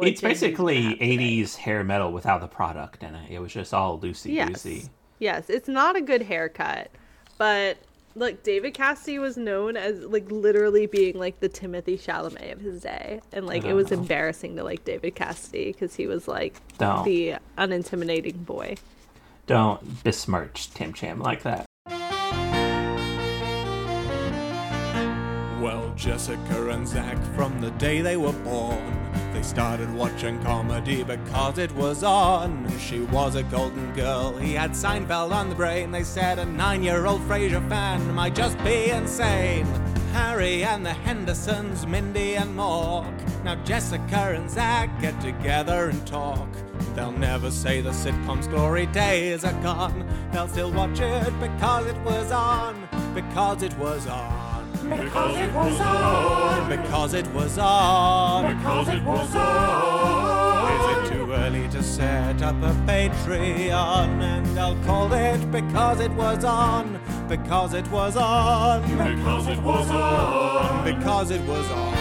what it's basically gonna have today. 80s hair metal without the product in it. It was just all loosey goosey. Yes, it's not a good haircut, but look, David Cassidy was known as like literally being like the Timothy Chalamet of his day, and like it was know. embarrassing to like David Cassidy because he was like Don't. the unintimidating boy. Don't besmirch Tim Cham like that. Well, Jessica and Zach, from the day they were born, they started watching comedy because it was on. She was a golden girl, he had Seinfeld on the brain. They said a nine year old Frasier fan might just be insane. Harry and the Hendersons, Mindy and Mork. Now Jessica and Zach get together and talk. They'll never say the sitcom's glory days are gone. They'll still watch it because it was on. Because it was on. Because it was on. Because it was on. Because it was on. Is it too early to set up a Patreon? And I'll call it Because It Was On. Because it was on. Because it was on. Because it was on.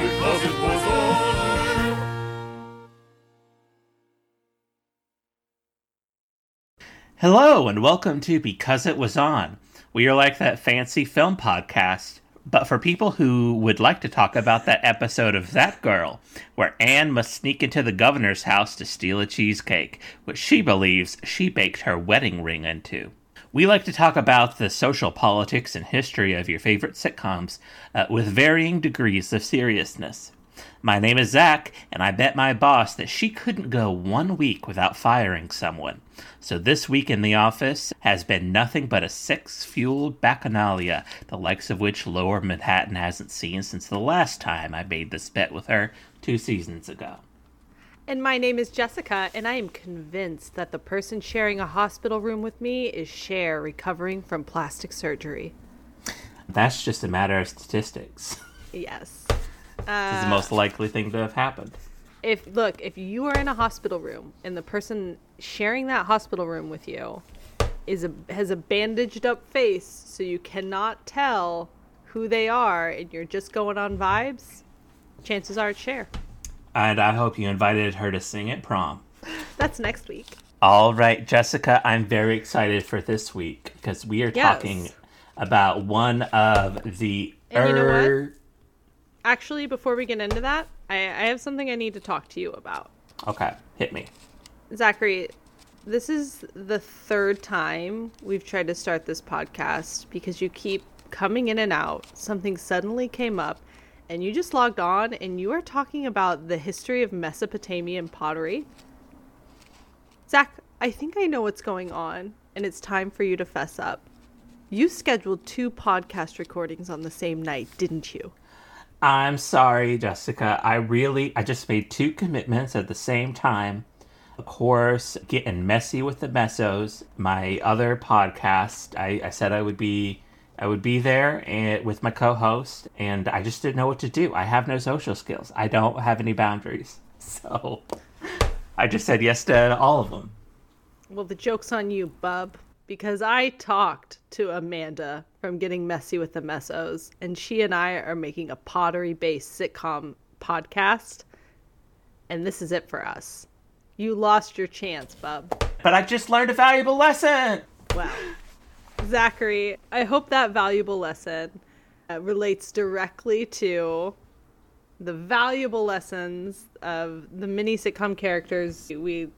Because it was on. Hello, and welcome to Because It Was On. We are like that fancy film podcast, but for people who would like to talk about that episode of That Girl, where Anne must sneak into the governor's house to steal a cheesecake, which she believes she baked her wedding ring into. We like to talk about the social politics and history of your favorite sitcoms uh, with varying degrees of seriousness. My name is Zach, and I bet my boss that she couldn't go one week without firing someone. So this week in the office has been nothing but a sex fueled bacchanalia, the likes of which Lower Manhattan hasn't seen since the last time I made this bet with her two seasons ago. And my name is Jessica, and I am convinced that the person sharing a hospital room with me is Cher recovering from plastic surgery. That's just a matter of statistics. Yes. It's the uh, most likely thing to have happened. If look if you are in a hospital room and the person sharing that hospital room with you is a has a bandaged up face so you cannot tell who they are and you're just going on vibes chances are it's Cher And I hope you invited her to sing at prom. that's next week All right, Jessica, I'm very excited for this week because we are Yes. talking about one of the And you know what? er- actually before we get into that I, I have something i need to talk to you about Okay, hit me. Zachary, this is the third time we've tried to start this podcast because you keep coming in and out. Something suddenly came up, and you just logged on and you are talking about the history of Mesopotamian pottery. Zach, I think I know what's going on, and it's time for you to fess up. You scheduled two podcast recordings on the same night, didn't you? I'm sorry, Jessica. I really, I just made two commitments at the same time. Of course, getting messy with the mesos. My other podcast, I, I said I would be, I would be there and with my co-host, and I just didn't know what to do. I have no social skills. I don't have any boundaries, so I just said yes to all of them. Well, the joke's on you, bub, because I talked to Amanda from Getting Messy with the Messos, and she and I are making a pottery based sitcom podcast, and this is it for us. You lost your chance, bub. But I just learned a valuable lesson. Wow. Zachary, I hope that valuable lesson uh, relates directly to the valuable lessons of the mini sitcom characters we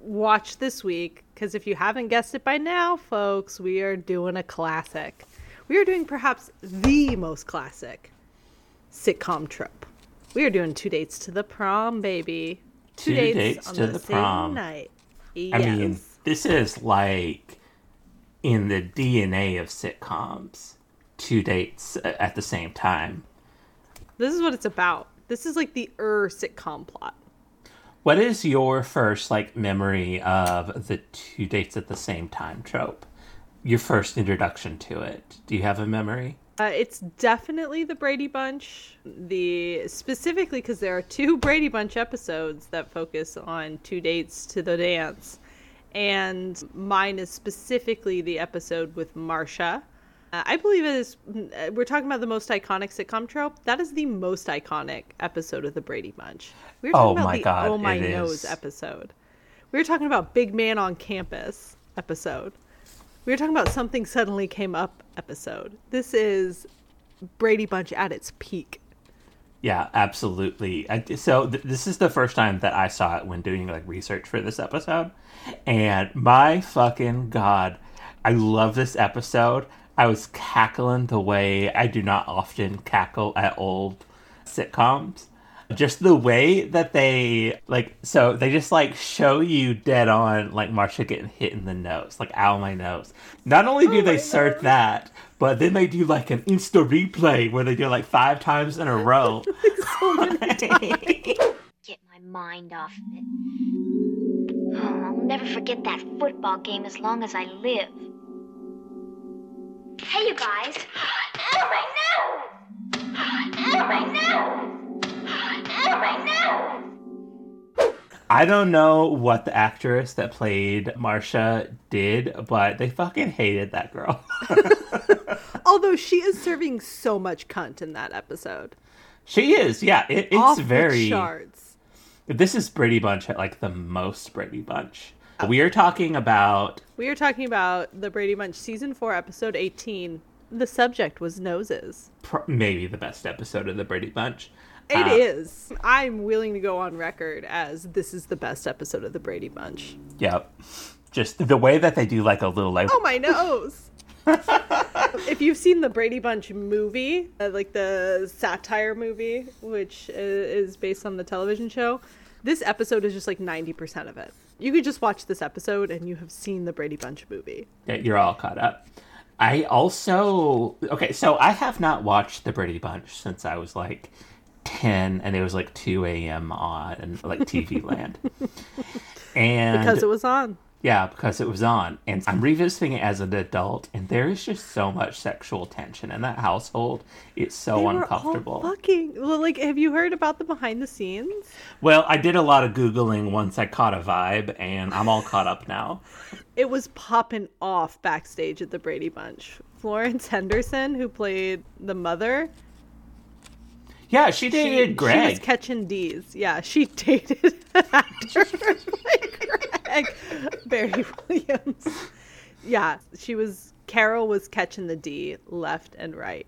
watched this week. Because if you haven't guessed it by now, folks, we are doing a classic. We are doing perhaps the most classic sitcom trope. We are doing two dates to the prom, baby. Two dates to the same prom. night. I mean, this is like in the DNA of sitcoms. Two dates at the same time. This is what it's about. This is like the er sitcom plot. What is your first like memory of the two dates at the same time trope? Your first introduction to it. Do you have a memory? Uh, it's definitely the Brady Bunch. The specifically because there are two Brady Bunch episodes that focus on two dates to the dance, and mine is specifically the episode with Marcia, Uh, I believe it is. uh, We're talking about the most iconic sitcom trope. That is the most iconic episode of the Brady Bunch. We were Oh talking about my the God, Oh my nose is. episode. We were talking about Big Man on Campus episode. We were talking about Something Suddenly Came Up episode. This is Brady Bunch at its peak. Yeah, absolutely. I, so th- this is the first time that I saw it when doing like research for this episode, and my fucking god, I love this episode. I was cackling the way I do not often cackle at old sitcoms. Just the way that they like, so they just like show you dead on like Marcia getting hit in the nose, like ow my nose. Not only do they insert that, but then they do like an insta replay where they do it like five times in a row. get my mind off of it. Oh, I'll never forget that football game as long as I live. Hey, you guys! Ow, my nose! Ow, my nose! Ow, my nose! I don't know what the actress that played Marcia did, but they fucking hated that girl. Although she is serving so much cunt in that episode. she is, yeah. It, it's Off the very. charts. This is Brady Bunch at like the most Brady Bunch. We are talking about We are talking about the Brady Bunch season four, episode eighteen. The subject was noses. pr- maybe the best episode of the Brady Bunch. It Uh, is. I'm willing to go on record as this is the best episode of the Brady Bunch. Yep. Just the way that they do like a little like Oh my nose. if you've seen the Brady Bunch movie, uh, like the satire movie, which is based on the television show, this episode is just like 90% of it. You could just watch this episode and you have seen the Brady Bunch movie. Yeah, you're all caught up. I also okay, so I have not watched the Brady Bunch since I was like ten, and it was like two a.m. on and like TV Land, and Because it was on. Yeah, because it was on, and I'm revisiting it as an adult, and there is just so much sexual tension in that household. It's so They uncomfortable. fucking. Well, like, have you heard about the behind the scenes? Well, I did a lot of googling once I caught a vibe, and I'm all caught up now. It was popping off backstage at the Brady Bunch. Florence Henderson, who played the mother, Yeah, she she, dated she Greg. was catching D's. Yeah, she dated an actor like Greg Barry Williams. Yeah, she was. Carol was catching the D left and right.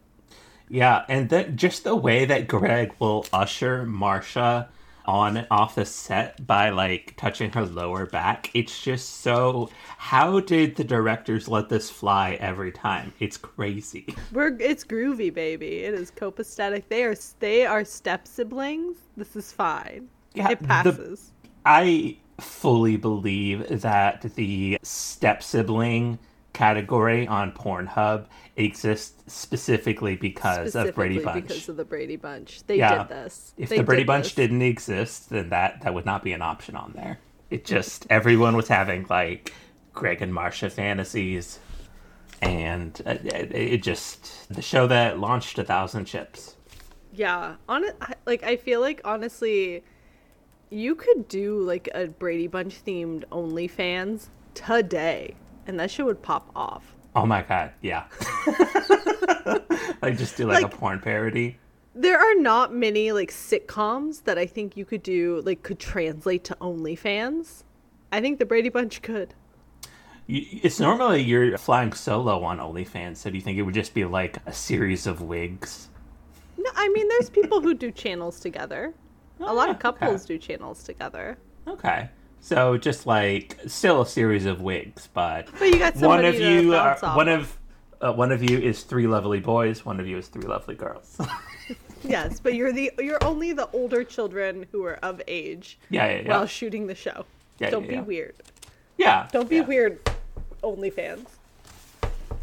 Yeah, and then just the way that Greg will usher Marcia on and off the set by like touching her lower back. It's just so. How did the directors let this fly every time? It's crazy. We're it's groovy, baby. It is copacetic. They are they are step siblings. This is fine. Yeah, it the- passes. I fully believe that the step sibling category on Pornhub exists specifically because of Brady Bunch. because of the Brady Bunch. They Yeah. did this. If They the Brady Bunch this. didn't exist, then that that would not be an option on there. It just everyone was having like Greg and Marcia fantasies, and uh, it, it just the show that launched a thousand ships. Yeah, on like I feel like honestly, you could do like a Brady Bunch themed OnlyFans today, and that shit would pop off. Oh my god, yeah. like just do like, Like- a porn parody. There are not many like sitcoms that I think you could do like could translate to OnlyFans. I think the Brady Bunch could. It's normally you're flying solo on OnlyFans, so do you think it would just be like a series of wigs? No, I mean there's people who do channels together. A lot yeah, of couples okay. do channels together. Okay. So just like still a series of wigs, but, But you got one of you are, one of. uh, one of you is three lovely boys, one of you is three lovely girls. Yes, but you're the you're only the older children who are of age yeah, yeah, yeah. while shooting the show. Yeah, Don't be weird. yeah. Don't be weird, OnlyFans.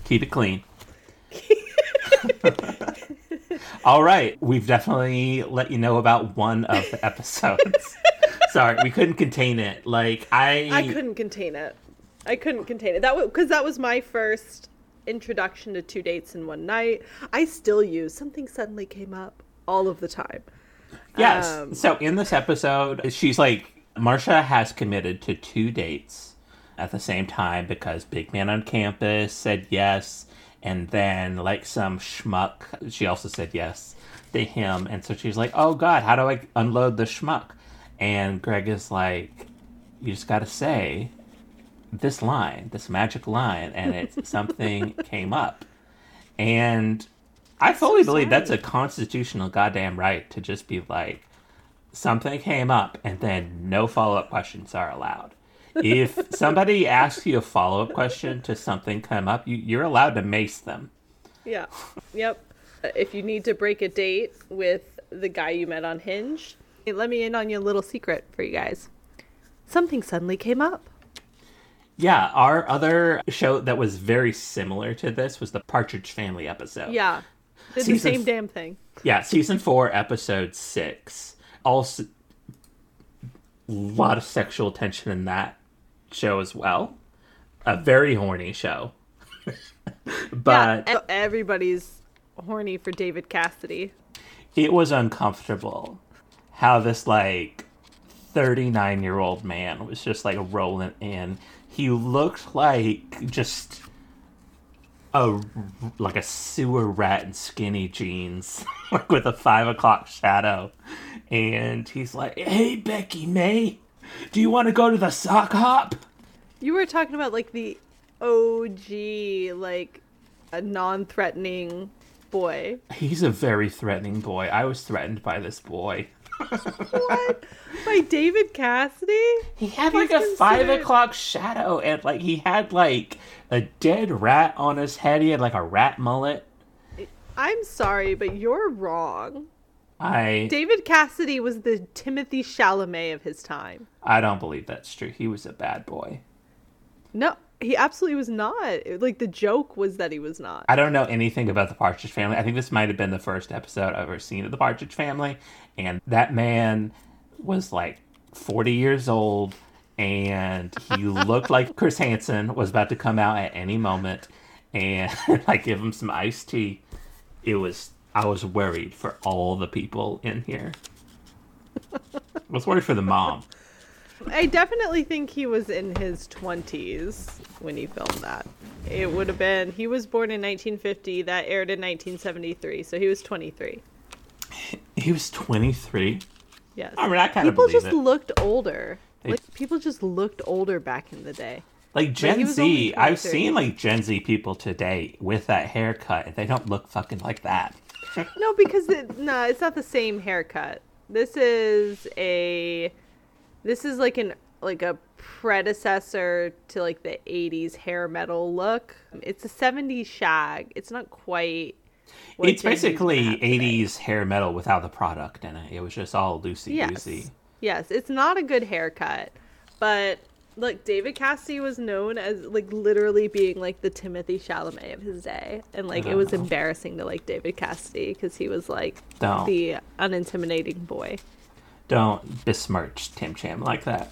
Keep it clean. All right, we've definitely let you know about one of the episodes. Sorry, we couldn't contain it. Like I, I couldn't contain it. I couldn't contain it. That was because that was my first introduction to two dates in one night. I still use something suddenly came up all of the time. Yes. Um, so in this episode, she's like, Marcia has committed to two dates at the same time because Big Man on Campus said yes, And then, like some schmuck, she also said yes to him. And so she's like, oh God, how do I unload the schmuck? And Greg is like, you just got to say this line, this magic line, and it's something came up. And I fully believe that's a constitutional goddamn right to just be like, something came up, and then no follow up questions are allowed. If somebody asks you a follow up question to something come up, you, you're allowed to mace them. Yeah. Yep. If you need to break a date with the guy you met on Hinge, let me in on your little secret for you guys. Something suddenly came up. Yeah, our other show that was very similar to this was the Partridge Family episode. Yeah. Did the same f- damn thing. Yeah, season four, episode six. Also, a lot of sexual tension in that show as well. A very horny show. but yeah, everybody's horny for David Cassidy. it was uncomfortable how this like 39 year old man was just like rolling in he looked like just a like a sewer rat in skinny jeans like with a five o'clock shadow and he's like hey becky may do you want to go to the sock hop You were talking about like the OG, like a non-threatening boy. he's a very threatening boy i was threatened by this boy What? By David Cassidy? He had He's like a five o'clock shadow, and like he had like a dead rat on his head. He had like a rat mullet. I'm sorry, but you're wrong. I David Cassidy was the Timothy Chalamet of his time. I don't believe that's true. He was a bad boy. No, he absolutely was not. Like the joke was that he was not. I don't know anything about the Partridge Family. I think this might have been the first episode I've ever seen of the Partridge Family, and that man was like forty years old, and he looked like Chris Hansen was about to come out at any moment, and like give him some iced tea. It was I was worried for all the people in here. I was worried for the mom. I definitely think he was in his 20s when he filmed that. It would have been, he was born in 1950, that aired in 1973, so he was 23. He was twenty three. Yes. I mean, I kind of people just it. looked older. They- Like, people just looked older back in the day. Like Gen Z, I've seen like Gen Z people today with that haircut, and they don't look fucking like that. No, because it, no, it's not the same haircut. This is a, this is like an like a predecessor to like the 80s hair metal look. It's a 70s shag. It's not quite. it's basically have today. 80s hair metal without the product in it. It was just all loosey Yes. goosey. Yes, it's not a good haircut, but look, David Cassidy was known as like literally being like the Timothy Chalamet of his day, and like it was embarrassing to like David Cassidy because he was like Don't. the unintimidating boy. Don't besmirch Tim Cham like that.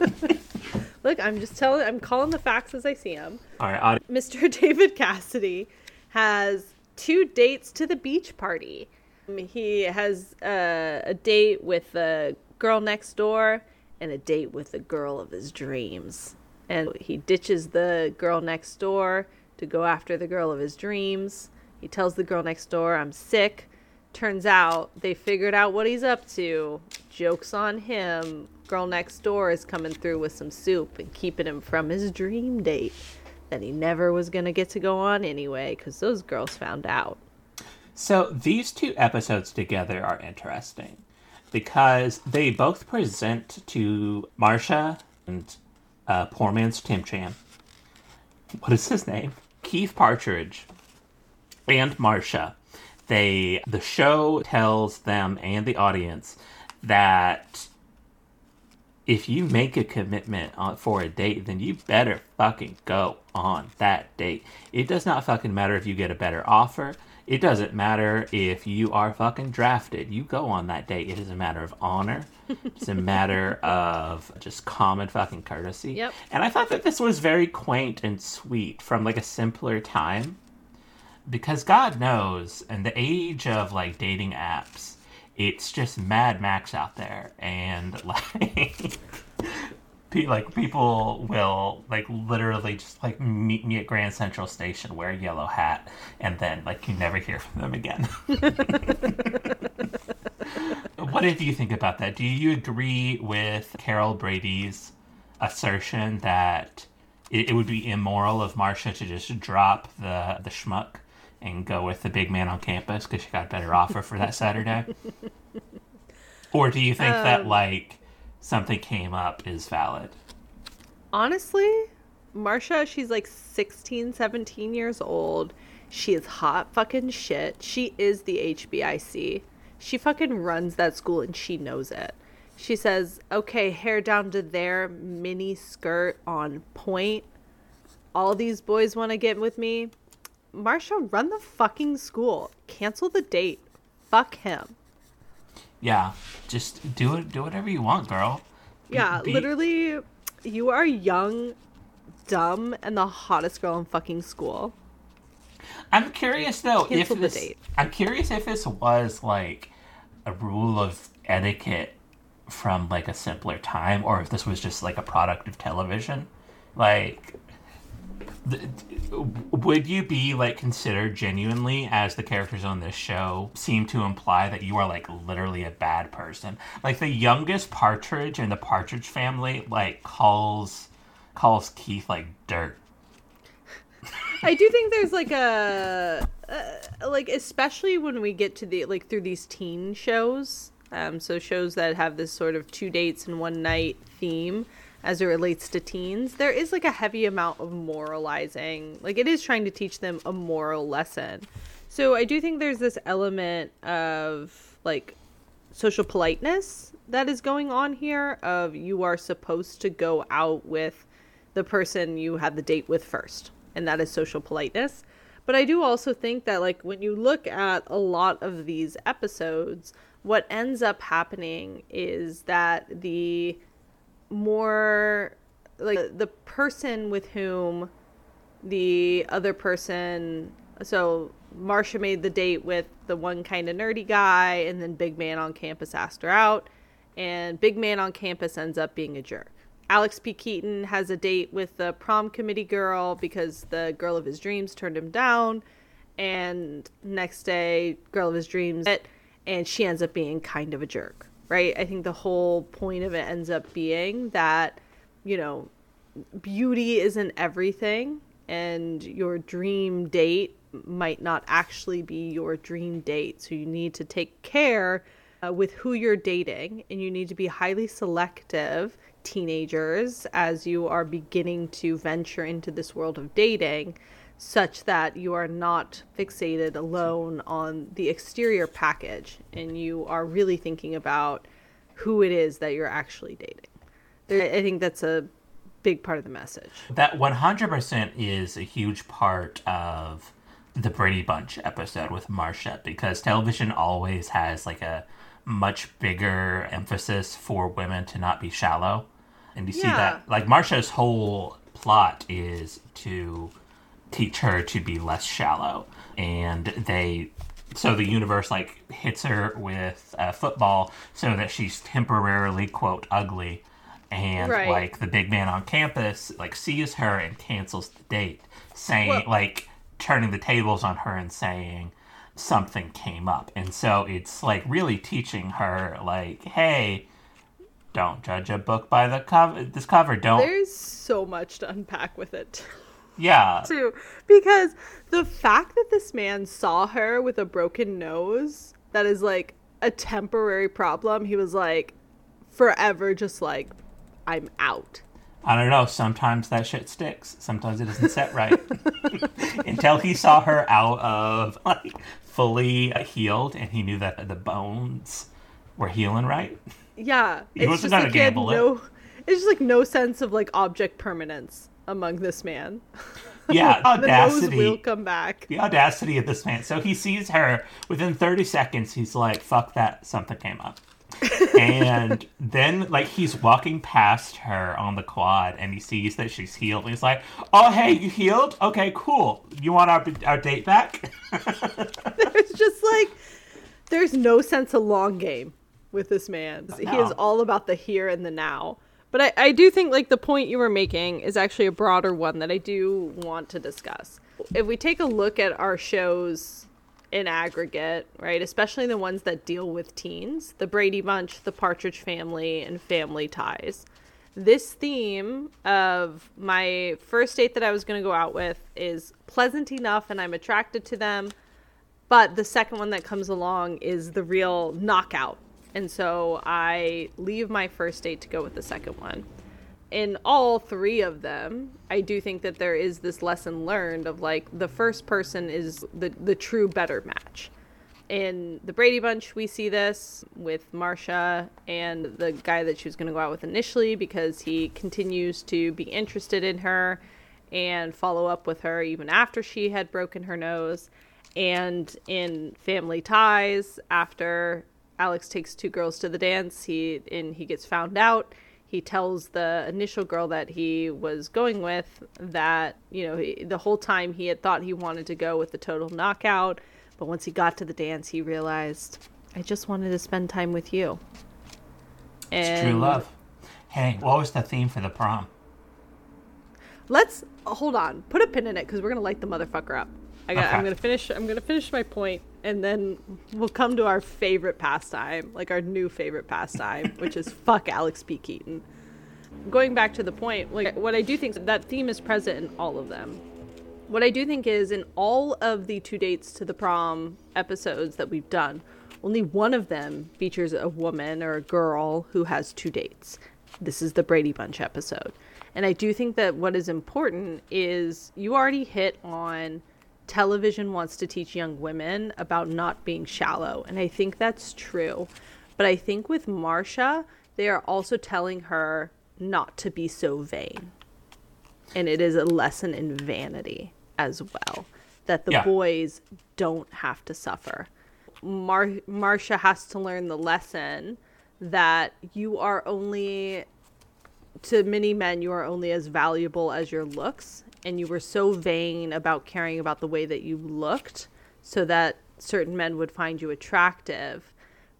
Look, I'm just telling, I'm calling the facts as I see them. All right, Mr. David Cassidy has two dates to the beach party. He has uh, a date with the girl next door and a date with the girl of his dreams. And he ditches the girl next door to go after the girl of his dreams. He tells the girl next door, I'm sick. Turns out they figured out what he's up to. Joke's on him. Girl next door is coming through with some soup and keeping him from his dream date that he never was going to get to go on anyway because those girls found out. So these two episodes together are interesting because they both present to Marcia and uh, poor man's Tim Chan. What is his name? Keith Partridge and Marcia. They the show tells them and the audience that if you make a commitment on, for a date, then you better fucking go on that date. It does not fucking matter if you get a better offer. It doesn't matter if you are fucking drafted. You go on that date. It is a matter of honor. It's a matter of just common fucking courtesy. Yep. And I thought that this was very quaint and sweet from like a simpler time. Because God knows, in the age of like dating apps, it's just Mad Max out there, and like Pe- like people will like literally just like meet me at Grand Central Station, wear a yellow hat, and then like you never hear from them again. what did you think about that? Do you agree with Carol Brady's assertion that it, it would be immoral of Marcia to just drop the the schmuck and go with the big man on campus because she got a better offer for that Saturday? or do you think that um, like something came up is valid? Honestly, Marcia, she's like 16, 17 years old. She is hot fucking shit. She is the HBIC. She fucking runs that school and she knows it. She says, okay, hair down to there, mini skirt on point. All these boys want to get with me. Marcia, run the fucking school. Cancel the date. Fuck him. Yeah, just do it. Do whatever you want, girl. Be- Yeah, be- literally, you are young, dumb, and the hottest girl in fucking school. I'm curious though Cancel if the this. date. I'm curious if this was like a rule of etiquette from like a simpler time, or if this was just like a product of television. Like, would you be like considered genuinely as the characters on this show seem to imply that you are like literally a bad person? Like the youngest Partridge in the Partridge family like calls calls Keith like dirt. I do think there's like a, uh, like especially when we get to the like through these teen shows, um, so shows that have this sort of two dates and one night theme as it relates to teens, there is like a heavy amount of moralizing. Like it is trying to teach them a moral lesson. So I do think there's this element of like social politeness that is going on here of you are supposed to go out with the person you had the date with first and that is social politeness but i do also think that like when you look at a lot of these episodes what ends up happening is that the more like the person with whom the other person so Marcia made the date with the one kind of nerdy guy and then big man on campus asked her out and big man on campus ends up being a jerk. Alex P. Keaton has a date with the prom committee girl because the girl of his dreams turned him down and next day girl of his dreams and she ends up being kind of a jerk, right? I think the whole point of it ends up being that you know beauty isn't everything and your dream date might not actually be your dream date so you need to take care uh, with who you're dating and you need to be highly selective teenagers as you are beginning to venture into this world of dating such that you are not fixated alone on the exterior package and you are really thinking about who it is that you're actually dating. I think that's a big part of the message. That 100% is a huge part of the Brady Bunch episode with Marcia because television always has like a much bigger emphasis for women to not be shallow. And you see that like Marcia's whole plot is to teach her to be less shallow. And they so the universe like hits her with a football so that she's temporarily quote ugly. And Right. like the big man on campus like sees her and cancels the date saying Well- like turning the tables on her and saying something came up. And so it's like really teaching her like hey don't judge a book by the cover this cover. Don't there's so much to unpack with it yeah too because the fact that this man saw her with a broken nose that is like a temporary problem he was like forever just like i'm out I don't know. Sometimes that shit sticks. Sometimes it doesn't set right. Until he saw her out of like fully healed, and he knew that the bones were healing right. yeah He wasn't gonna like gamble it. no it's just like no sense of like object permanence among this man Yeah, audacity. will come back The audacity of this man. So he sees her within 30 seconds. He's like, "Fuck that! Something came up." and then, like, he's walking past her on the quad, and he sees that she's healed. He's like, "Oh, hey, you healed? Okay, cool. You want our our date back?" it's just like there's no sense of long game with this man. He is all about the here and the now. But I, I do think like the point you were making is actually a broader one that I do want to discuss. If we take a look at our shows in aggregate, right, especially the ones that deal with teens, the Brady Bunch, the Partridge Family, and Family Ties. This theme of my first date that I was going to go out with is pleasant enough and I'm attracted to them, but the second one that comes along is the real knockout and so I leave my first date to go with the second one. In all three of them, I do think that there is this lesson learned of like the first person is the, the true better match. In the Brady Bunch, we see this with Marcia and the guy that she was going to go out with initially because he continues to be interested in her and follow up with her even after she had broken her nose. And in Family Ties, after Alex takes two girls to the dance. He and he gets found out. He tells the initial girl that he was going with that you know he, the whole time he had thought he wanted to go with the total knockout, but once he got to the dance, he realized I just wanted to spend time with you. And it's true love. Hey, what was the theme for the prom? Let's hold on. Put a pin in it because we're gonna light the motherfucker up. I got. Okay. I'm gonna finish. I'm gonna finish my point, and then we'll come to our favorite pastime, like our new favorite pastime, which is fuck Alex P. Keaton. Going back to the point, like what I do think that theme is present in all of them. What I do think is in all of the two dates to the prom episodes that we've done, only one of them features a woman or a girl who has two dates. This is the Brady Bunch episode. And I do think that what is important is you already hit on television wants to teach young women about not being shallow. And I think that's true. But I think with Marcia, they are also telling her not to be so vain. And it is a lesson in vanity as well that the yeah. boys don't have to suffer. Mar- Marcia has to learn the lesson that you are only to many men you are only as valuable as your looks and you were so vain about caring about the way that you looked so that certain men would find you attractive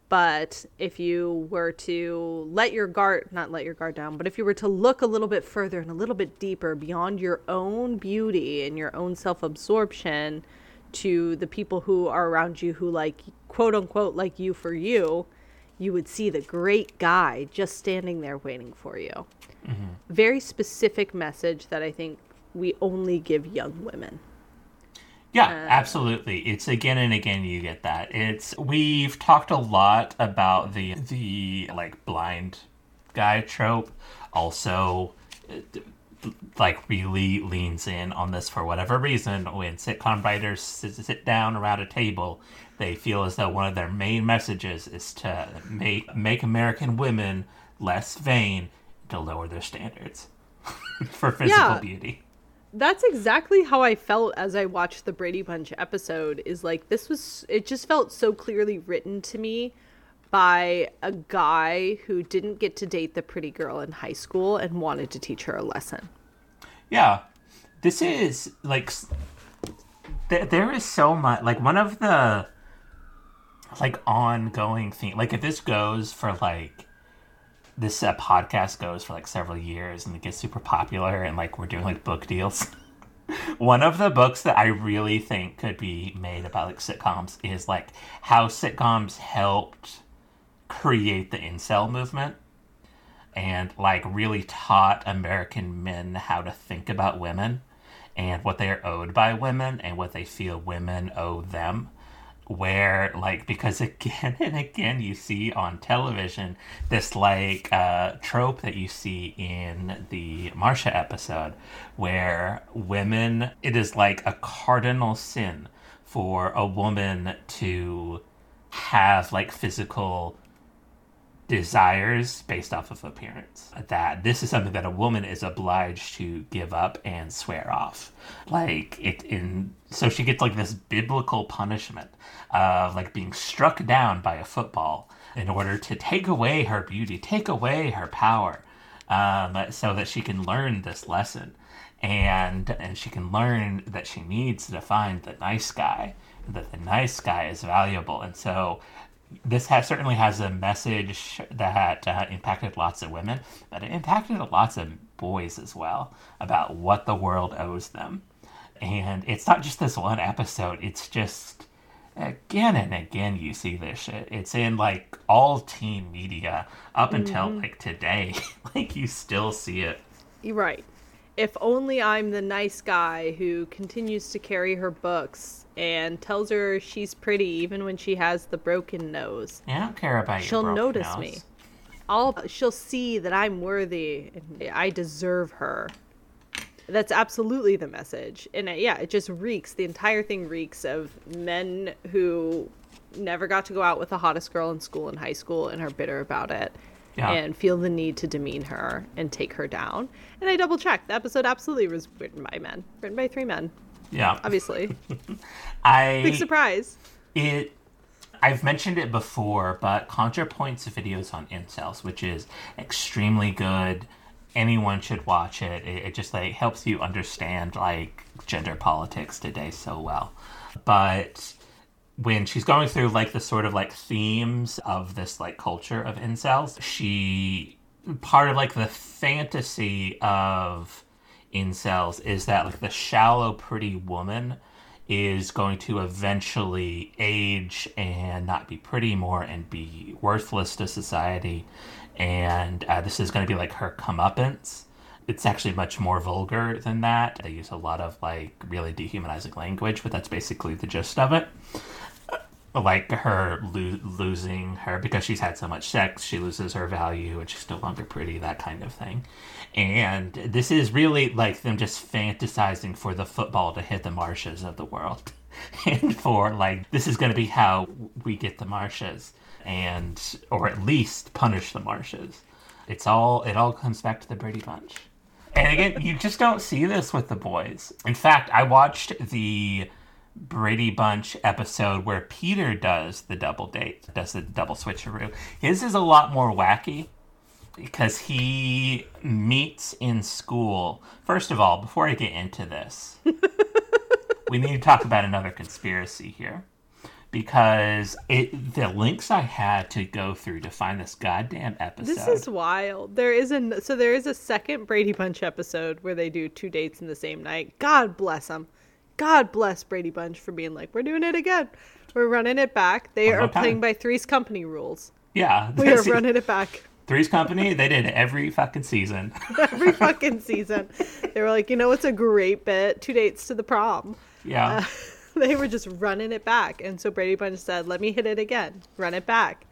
but if you were to let your guard not let your guard down but if you were to look a little bit further and a little bit deeper beyond your own beauty and your own self-absorption to the people who are around you who like quote unquote like you for you you would see the great guy just standing there waiting for you mm-hmm. very specific message that i think we only give young women. Yeah, uh, absolutely. It's again and again you get that. It's we've talked a lot about the the like blind guy trope. Also like really leans in on this for whatever reason when sitcom writers sit down around a table they feel as though one of their main messages is to make make american women less vain to lower their standards for physical yeah. beauty that's exactly how I felt as I watched the Brady Bunch episode. Is like this was it just felt so clearly written to me by a guy who didn't get to date the pretty girl in high school and wanted to teach her a lesson. Yeah. This is like th- there is so much like one of the like ongoing thing like if this goes for like this uh, podcast goes for like several years and it gets super popular and like we're doing like book deals. One of the books that I really think could be made about like sitcoms is like how sitcoms helped create the incel movement and like really taught American men how to think about women and what they are owed by women and what they feel women owe them where like because again and again you see on television this like uh, trope that you see in the Marcia episode where women it is like a cardinal sin for a woman to have like physical desires based off of appearance. That this is something that a woman is obliged to give up and swear off. Like it in so she gets like this biblical punishment of like being struck down by a football in order to take away her beauty, take away her power, um, so that she can learn this lesson. And and she can learn that she needs to find the nice guy, that the nice guy is valuable. And so this has certainly has a message that uh, impacted lots of women, but it impacted lots of boys as well about what the world owes them. And it's not just this one episode; it's just again and again you see this shit. It's in like all teen media up until like today. like you still see it. You're right. If only I'm the nice guy who continues to carry her books and tells her she's pretty even when she has the broken nose. I don't care about your She'll notice nose. me. I'll she'll see that I'm worthy and I deserve her. That's absolutely the message. And uh, yeah, it just reeks. The entire thing reeks of men who never got to go out with the hottest girl in school in high school and are bitter about it. Yeah. And feel the need to demean her and take her down. And I double checked. The episode absolutely was written by men. Written by three men, Yeah, obviously. I Big surprise. it I've mentioned it before, but ContraPoints videos on incels, which is extremely good. Anyone should watch it. It, it just like helps you understand like gender politics today so well. But when she's going through like the sort of like themes of this like culture of incels, she part of like the fantasy of incels is that like the shallow pretty woman is going to eventually age and not be pretty more and be worthless to society. And uh, this is going to be like her comeuppance. It's actually much more vulgar than that. They use a lot of like really dehumanizing language but that's basically the gist of it like her lo- losing her because she's had so much sex she loses her value and she's no longer pretty that kind of thing. And this is really like them just fantasizing for the football to hit the marshes of the world. And for like this is going to be how we get the marshes and or at least punish the marshes. It's all it all comes back to the brady bunch. And again you just don't see this with the boys. In fact i watched the Brady Bunch episode where Peter does the double date, does the double switcheroo. His is a lot more wacky because he meets in school. First of all, before I get into this, we need to talk about another conspiracy here. Because it the links I had to go through to find this goddamn episode. This is wild. There is a so there is a second Brady Bunch episode where they do two dates in the same night. God bless them. God bless Brady Bunch for being like, we're doing it again. We're running it back. They One are playing by Three's Company rules. yeah, We are running it back Three's Company. They did every fucking season. every fucking season. They were like, you know, it's a great bit. Two dates to the prom. Yeah. Uh, they were just running it back. And so Brady Bunch said, let me hit it again, run it back.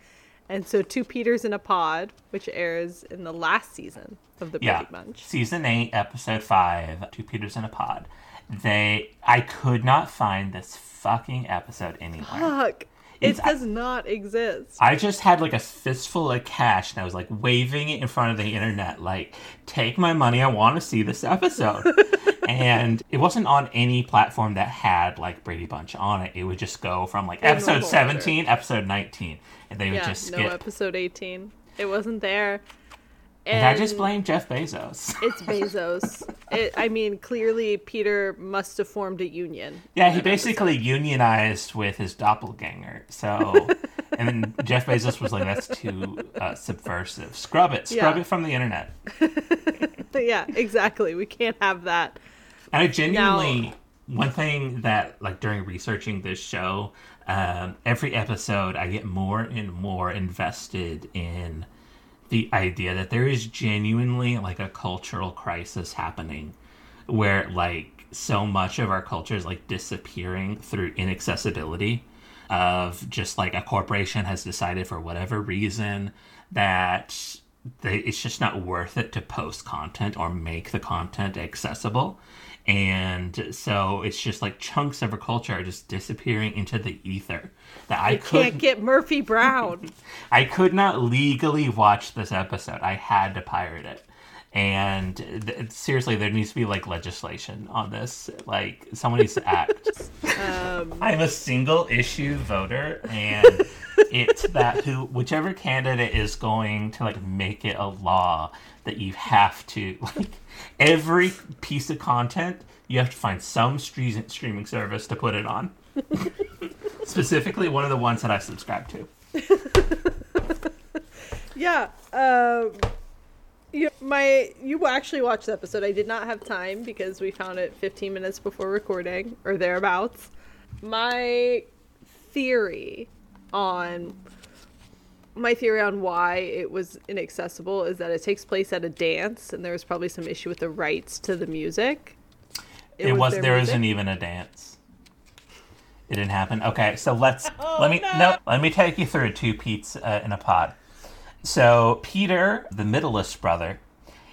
And so Two Peters in a Pod, which airs in the last season of the yeah. Brady Bunch. Season eight, episode five, Two Peters in a Pod. They, I could not find this fucking episode anywhere. Fuck. It does not exist. I just had like a fistful of cash and I was like waving it in front of the internet, like, take my money, I want to see this episode. and it wasn't on any platform that had like Brady Bunch on it. It would just go from like episode normal 17, episode 19, and they would Yeah, just no skip. episode 18. It wasn't there. And I just blame Jeff Bezos. It's Bezos. it, I mean, clearly Peter must have formed a union. Yeah, he basically unionized with his doppelganger. So, and then Jeff Bezos was like, "That's too uh, subversive. Scrub it. Scrub Yeah. it from the internet." yeah, exactly. We can't have that. And I genuinely, one thing that like during researching this show, um, every episode I get more and more invested in the idea that there is genuinely like a cultural crisis happening, where like so much of our culture is like disappearing through inaccessibility of just like a corporation has decided for whatever reason that they, it's just not worth it to post content or make the content accessible. And so it's just like chunks of our culture are just disappearing into the ether. That I Can't get Murphy Brown. I could not legally watch this episode. I had to pirate it. And th- seriously, there needs to be like legislation on this. Like someone needs to act. Um, I'm a single issue voter, and it's that who whichever candidate is going to like make it a law that you have to like every piece of content you have to find some stre- streaming service to put it on. Specifically, one of the ones that I subscribe to. Yeah. Um, you, my you actually watched the episode. I did not have time because we found it 15 minutes before recording or thereabouts. My theory on my theory on why it was inaccessible is that it takes place at a dance and there was probably some issue with the rights to the music. It, was their there music. isn't even a dance. It didn't happen. Okay, so let's Oh, let me no. let me take you through two Pete's uh, in a pod. So Peter, the middleest brother,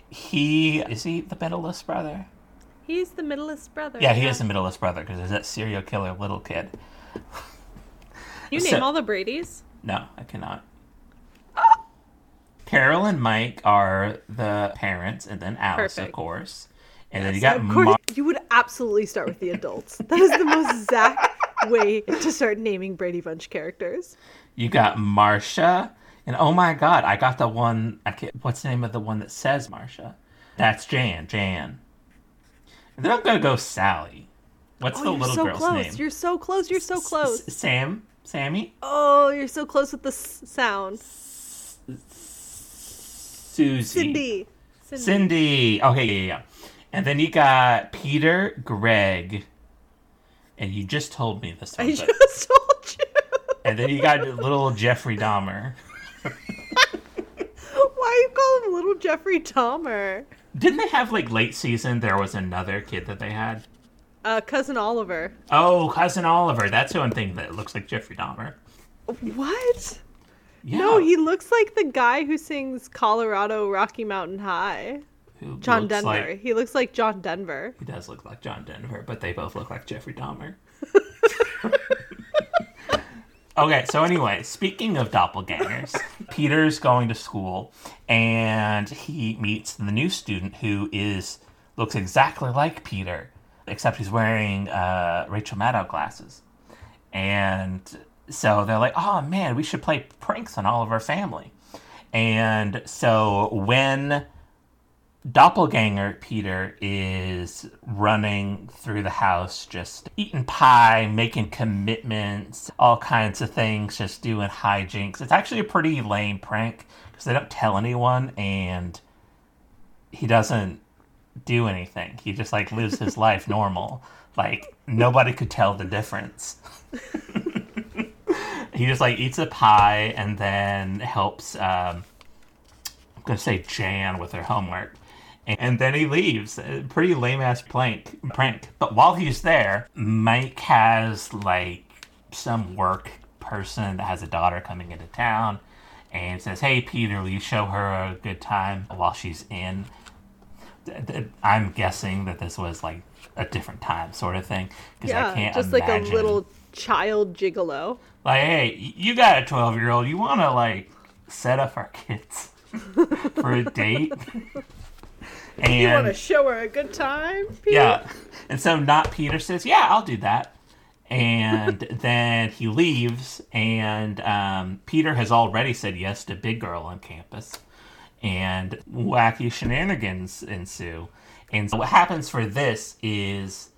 he is he the middleest brother? He's the middleest brother. Yeah, he is the middleest brother because there's that serial killer little kid. You So- name all the Brady's? No, I cannot. Carol and Mike are the parents, and then Alice, of course. And then you got of course, Mar- you would absolutely start with the adults. That is the most Zach way to start naming Brady Bunch characters. you got Marcia, and oh my God, I got the one. I can't, what's the name of the one that says Marcia? That's Jan. Jan. And then I'm gonna go Sally. What's Oh, the little so girl's close. name? You're so close. You're so close. Sam. Sammy. Oh, you're so close with the s- sound. Susie. Cindy. Cindy. Cindy. Okay, yeah, yeah, yeah. And then you got Peter, Greg, and you just told me this one. I but- just told you. And then you got little Jeffrey Dahmer. Why you call him Little Jeffrey Dahmer? Didn't they have like late season? There was another kid that they had. Uh, cousin Oliver. Oh, cousin Oliver. That's who I'm thinking that looks like Jeffrey Dahmer. What? Yeah. No, he looks like the guy who sings Colorado Rocky Mountain High. Who John Denver. like- He looks like John Denver. he does look like John Denver, but they both look like Jeffrey Dahmer. okay, so anyway, speaking of doppelgangers, Peter's going to school and he meets the new student who is looks exactly like Peter, except he's wearing uh, Rachel Maddow glasses. And so they're like, oh man, we should play pranks on all of our family. And so when doppelganger Peter is running through the house, just eating pie, making commitments, all kinds of things, just doing hijinks. It's actually a pretty lame prank because they don't tell anyone and he doesn't do anything. He just like lives his life normal. Like nobody could tell the difference. he just like eats a pie and then helps um, I'm gonna say Jan with her homework. And then he leaves. Pretty lame ass prank prank. But while he's there, Mike has like some work person that has a daughter coming into town and says, Hey Peter, will you show her a good time while she's in? I'm guessing that this was like a different time sort of thing. Because I can't just like a little child gigolo. like, hey, you got a 12 year old. You want to, like, set up our kids for a date? and, You want to show her a good time? Pete? yeah. And so, not Peter says, yeah, I'll do that. And then he leaves, and um, Peter has already said yes to Big Girl on campus. And wacky shenanigans ensue. And so, what happens for this is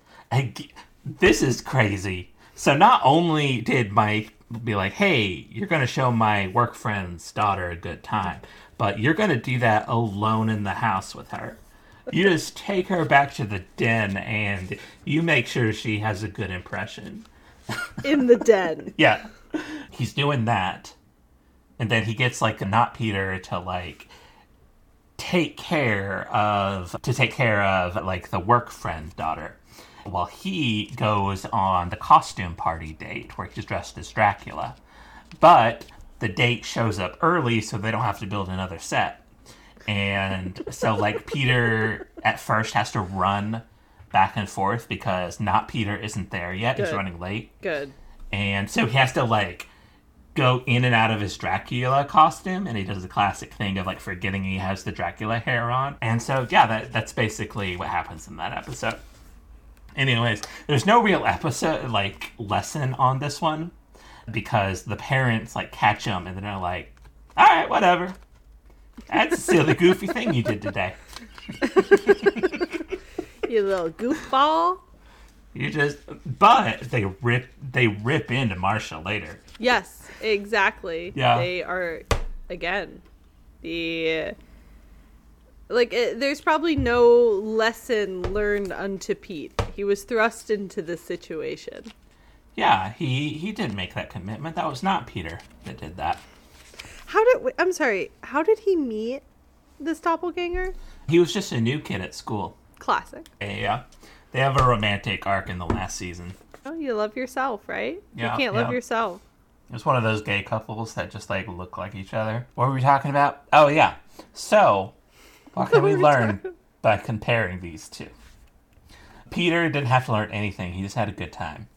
this is crazy. So, not only did Mike be like, hey, you're going to show my work friend's daughter a good time, but you're going to do that alone in the house with her. You just take her back to the den and you make sure she has a good impression. In the den. Yeah. He's doing that. And then he gets like not Peter to like take care of to take care of like the work friend daughter while he goes on the costume party date where he's dressed as Dracula. But the date shows up early so they don't have to build another set. And so like Peter at first has to run back and forth because not Peter isn't there yet. He's running late Good. and so he has to like go in and out of his Dracula costume, and he does the classic thing of like forgetting he has the Dracula hair on. And so yeah, that that's basically what happens in that episode. Anyways, there's no real episode like lesson on this one because the parents like catch them and then they're like, "All right, whatever. That's a silly, goofy thing you did today. You little goofball. You just." But they rip they rip into Marcia later. Yes, exactly. Yeah. They are again the like it, there's probably no lesson learned unto Pete. He was thrust into this situation. Yeah, he he did make that commitment. That was not Peter that did that. How did I'm sorry, how did he meet this doppelganger? He was just a new kid at school. Classic. Yeah, they have a romantic arc in the last season. Oh, you love yourself, right? Yeah, you can't love yourself. It's one of those gay couples that just like look like each other. What were we talking about? Oh yeah. So, what can we learn by comparing these two? Peter didn't have to learn anything. He just had a good time.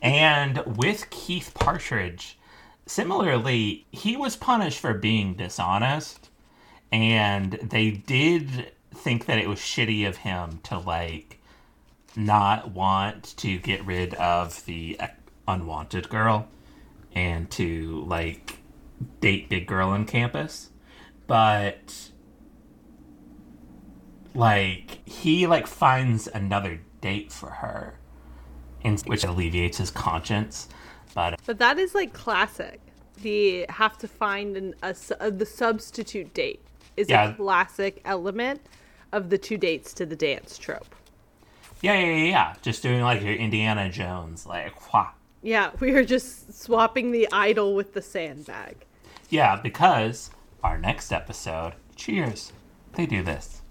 And with Keith Partridge, similarly, he was punished for being dishonest, and they did think that it was shitty of him to like not want to get rid of the unwanted girl and to like date big girl on campus but like he like finds another date for her and which alleviates his conscience but But that is like classic. The have to find an, a, uh, the substitute date is Yeah. a classic element of the two dates to the dance trope. yeah yeah yeah, yeah. just doing like your indiana jones like wha. Yeah, we are just swapping the idol with the sandbag. yeah because our next episode cheers they do this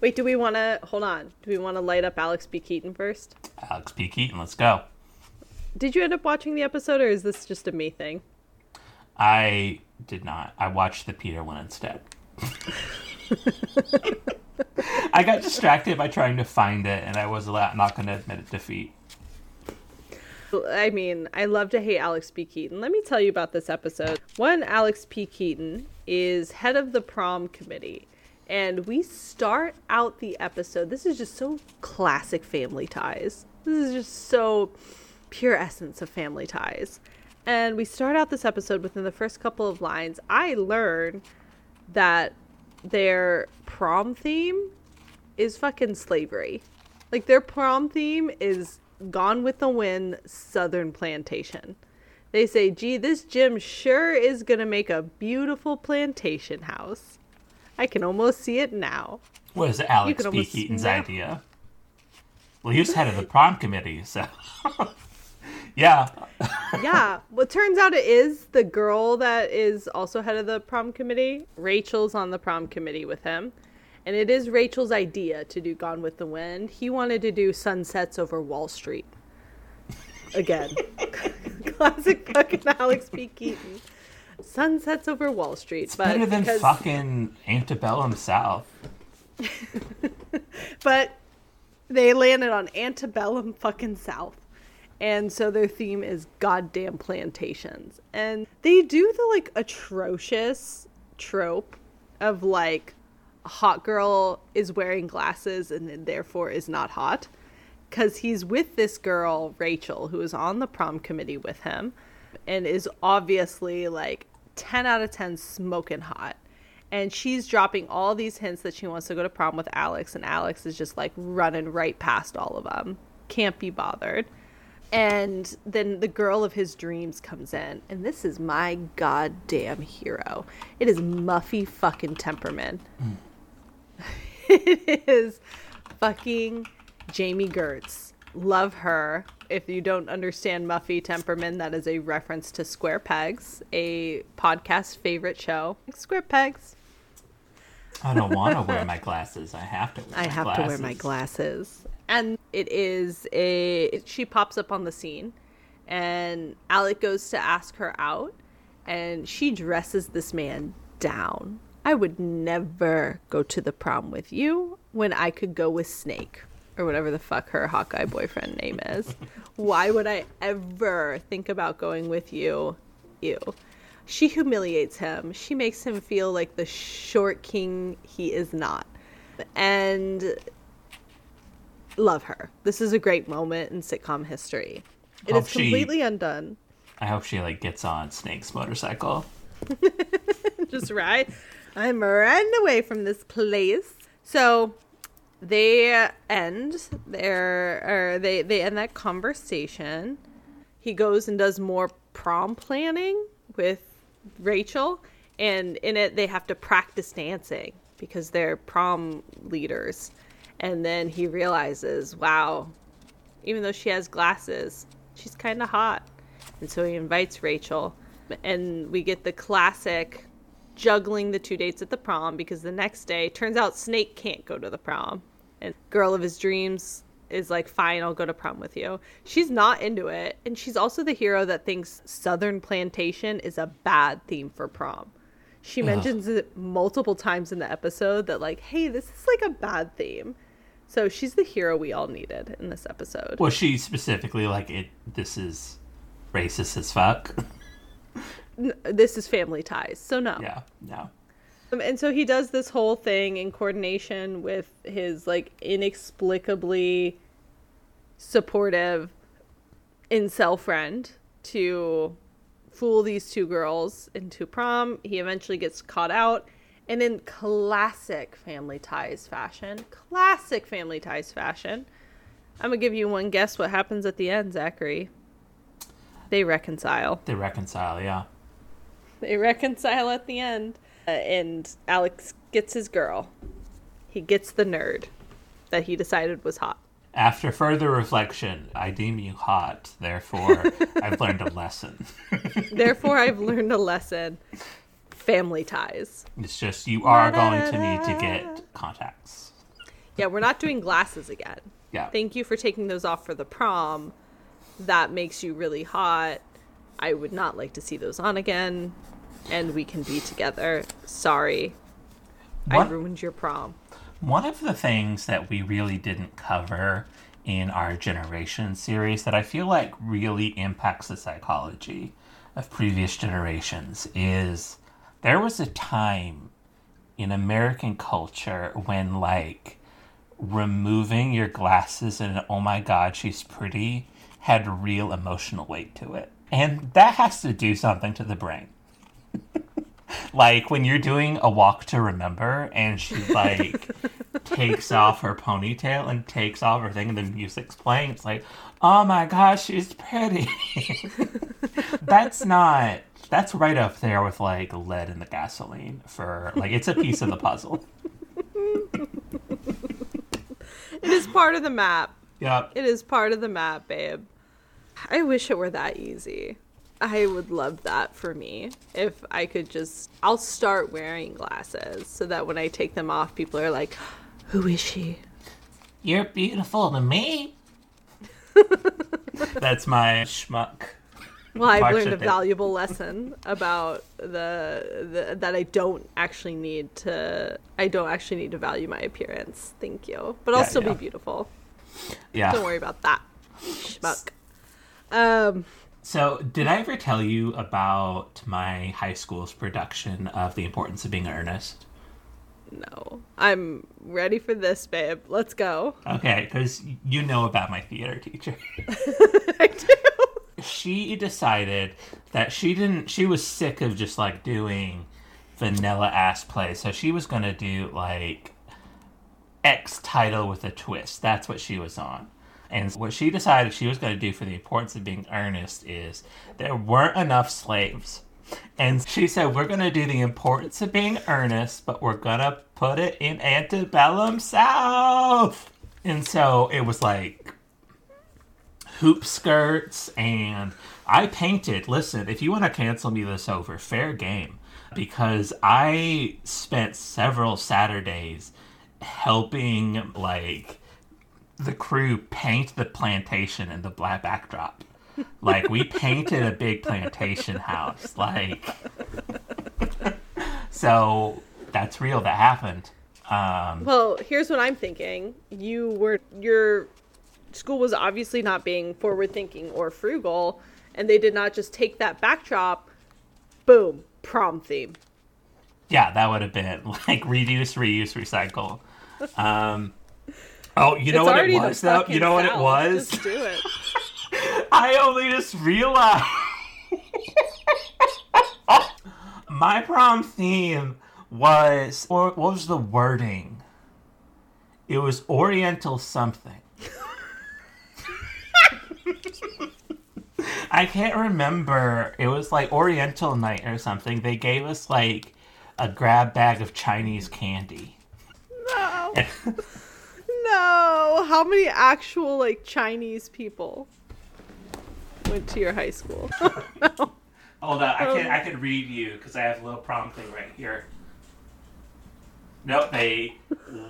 Wait, do we want to hold on? Do we want to light up Alex P. Keaton first? alex p keaton let's go Did you end up watching the episode, or is this just a me thing? i did not i watched the peter one instead I got distracted by trying to find it, and I was not going to admit defeat. I mean, I love to hate Alex P. Keaton. Let me tell you about this episode. One, Alex P. Keaton is head of the prom committee. And we start out the episode. This is just so classic family ties. This is just so pure essence of family ties. And we start out this episode within the first couple of lines. I learn that their prom theme is fucking slavery. Like their prom theme is Gone with the Wind Southern Plantation. They say, gee, this gym sure is gonna make a beautiful plantation house. I can almost see it now. What is Alex p-keaton's smell- idea? Well, he was head of the prom committee, so. yeah. yeah. Well, it turns out it is the girl that is also head of the prom committee. Rachel's on the prom committee with him. And it is Rachel's idea to do Gone with the Wind. He wanted to do Sunsets over Wall Street. Again. Classic fucking Alex P. Keaton. Sunsets over Wall Street. but Better than because- fucking Antebellum South. but they landed on antebellum fucking south and so their theme is goddamn plantations and they do the like atrocious trope of like a hot girl is wearing glasses and therefore is not hot because he's with this girl rachel who is on the prom committee with him and is obviously like 10 out of 10 smoking hot and she's dropping all these hints that she wants to go to prom with Alex, and Alex is just like running right past all of them. Can't be bothered. And then the girl of his dreams comes in, and this is my goddamn hero. It is Muffy fucking Tepperman. it is fucking Jami Gertz. Love her. If you don't understand Muffy Tepperman, that is a reference to Square Pegs, a podcast favorite show. Square Pegs. I don't want to wear my glasses. I have to wear I have to wear my glasses. And it is a she pops up on the scene and Alec goes to ask her out and she dresses this man down. I would never go to the prom with you when I could go with Snake or whatever the fuck her Hawkeye boyfriend name is. Why would I ever think about going with you? You. She humiliates him. She makes him feel like the short king he is not. And love her. This is a great moment in sitcom history. It is she- completely undone. I hope she like gets on Snake's motorcycle. Just right. I'm running away from this place. So they end their or they they end that conversation. He goes and does more prom planning with Rachel, and in it they have to practice dancing because they're prom leaders. And then he realizes, wow, even though she has glasses, she's kind of hot. And so he invites Rachel, and we get the classic juggling the two dates at the prom because the next day turns out Snake can't go to the prom. And girl of his dreams is like, fine, I'll go to prom with you. She's not into it. And she's also the hero that thinks Southern Plantation is a bad theme for prom. She mentions it multiple times in the episode that, like, hey, this is like a bad theme. So she's the hero we all needed in this episode. Was she specifically like it? This is racist as fuck. This is family ties. So no. yeah, no. Um, and so he does this whole thing in coordination with his like inexplicably supportive incel friend to fool these two girls into prom. He eventually gets caught out. And in classic family ties fashion, classic family ties fashion, I'm gonna give you one guess what happens at the end, Zachary. They reconcile. They reconcile. Yeah. They reconcile at the end, uh, and Alex gets his girl. He gets the nerd that he decided was hot. After further reflection, I deem you hot. Therefore, I've learned a lesson. Therefore, I've learned a lesson: family ties. It's just you are going to need to get contacts. Yeah, we're not doing glasses again. Yeah. Thank you for taking those off for the prom. That makes you really hot. I would not like to see those on again, and we can be together. Sorry, I ruined your prom. One of the things that we really didn't cover in our generation series that I feel like really impacts the psychology of previous generations is there was a time in American culture when like removing your glasses and oh my god she's pretty had real emotional weight to it. And that has to do something to the brain like when you're doing a walk to remember and she like takes off her ponytail and takes off her thing and the music's playing it's like oh my gosh she's pretty that's not that's right up there with like lead in the gasoline for like it's a piece of the puzzle It is part of the map. yep It is part of the map, babe. I wish it were that easy. I would love that for me. If I could just, I'll start wearing glasses so that when I take them off, people are like, who is she? you're beautiful to me that's my schmuck Well, I've learned a valuable lesson about the, the that I don't actually need to. I don't actually need to value my appearance. Thank you, but I'll Yeah, still yeah. be beautiful. yeah Don't worry about that, schmuck. Um, So, did I ever tell you about my high school's production of The Importance of Being Earnest? no, I'm ready for this, babe. Let's go. Okay, because you know about my theater teacher. I do. she decided that she didn't, she was sick of just like doing vanilla ass plays. So, she was going to do like X title with a twist. That's what she was on. And what she decided she was going to do for the importance of being earnest is there weren't enough slaves. And she said, We're going to do the importance of being earnest, but we're going to put it in antebellum South. And so it was like hoop skirts, and I painted. Listen, if you want to cancel me this over, fair game. Because I spent several Saturdays helping, like, the crew paint the plantation in the black backdrop. Like we painted a big plantation house. Like so that's real. That happened. Um, Well, here's what I'm thinking. You were your school was obviously not being forward thinking or frugal, and they did not just take that backdrop, boom, prom theme. yeah, that would have been like reduce, reuse, recycle. Um, oh, you know It's what it was though. You know what it South. was. Just do it. I only just realized my prom theme was or what was the wording? It was Oriental something. I can't remember. It was like Oriental night or something. They gave us like a grab bag of Chinese candy. No. No. How many actual like Chinese people went to your high school? Hold on, oh, I can um, I can read you because I have a little prom thing right here. Nope, they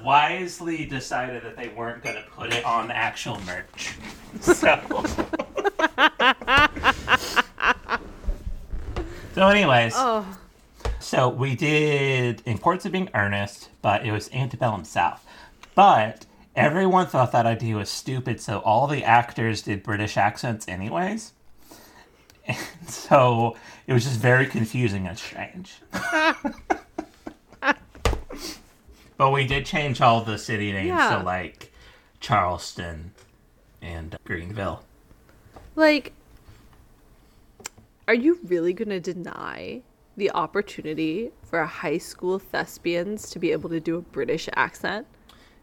wisely decided that they weren't going to put it on the actual merch. So, so anyways, oh, so we did Importance of Being Earnest, but it was Antebellum South. But everyone thought that idea was stupid, so all the actors did British accents anyways. And so it was just very confusing and strange. but we did change all the city names Yeah. to like Charleston and Greenville. like, are you really gonna deny the opportunity for high school thespians to be able to do a British accent?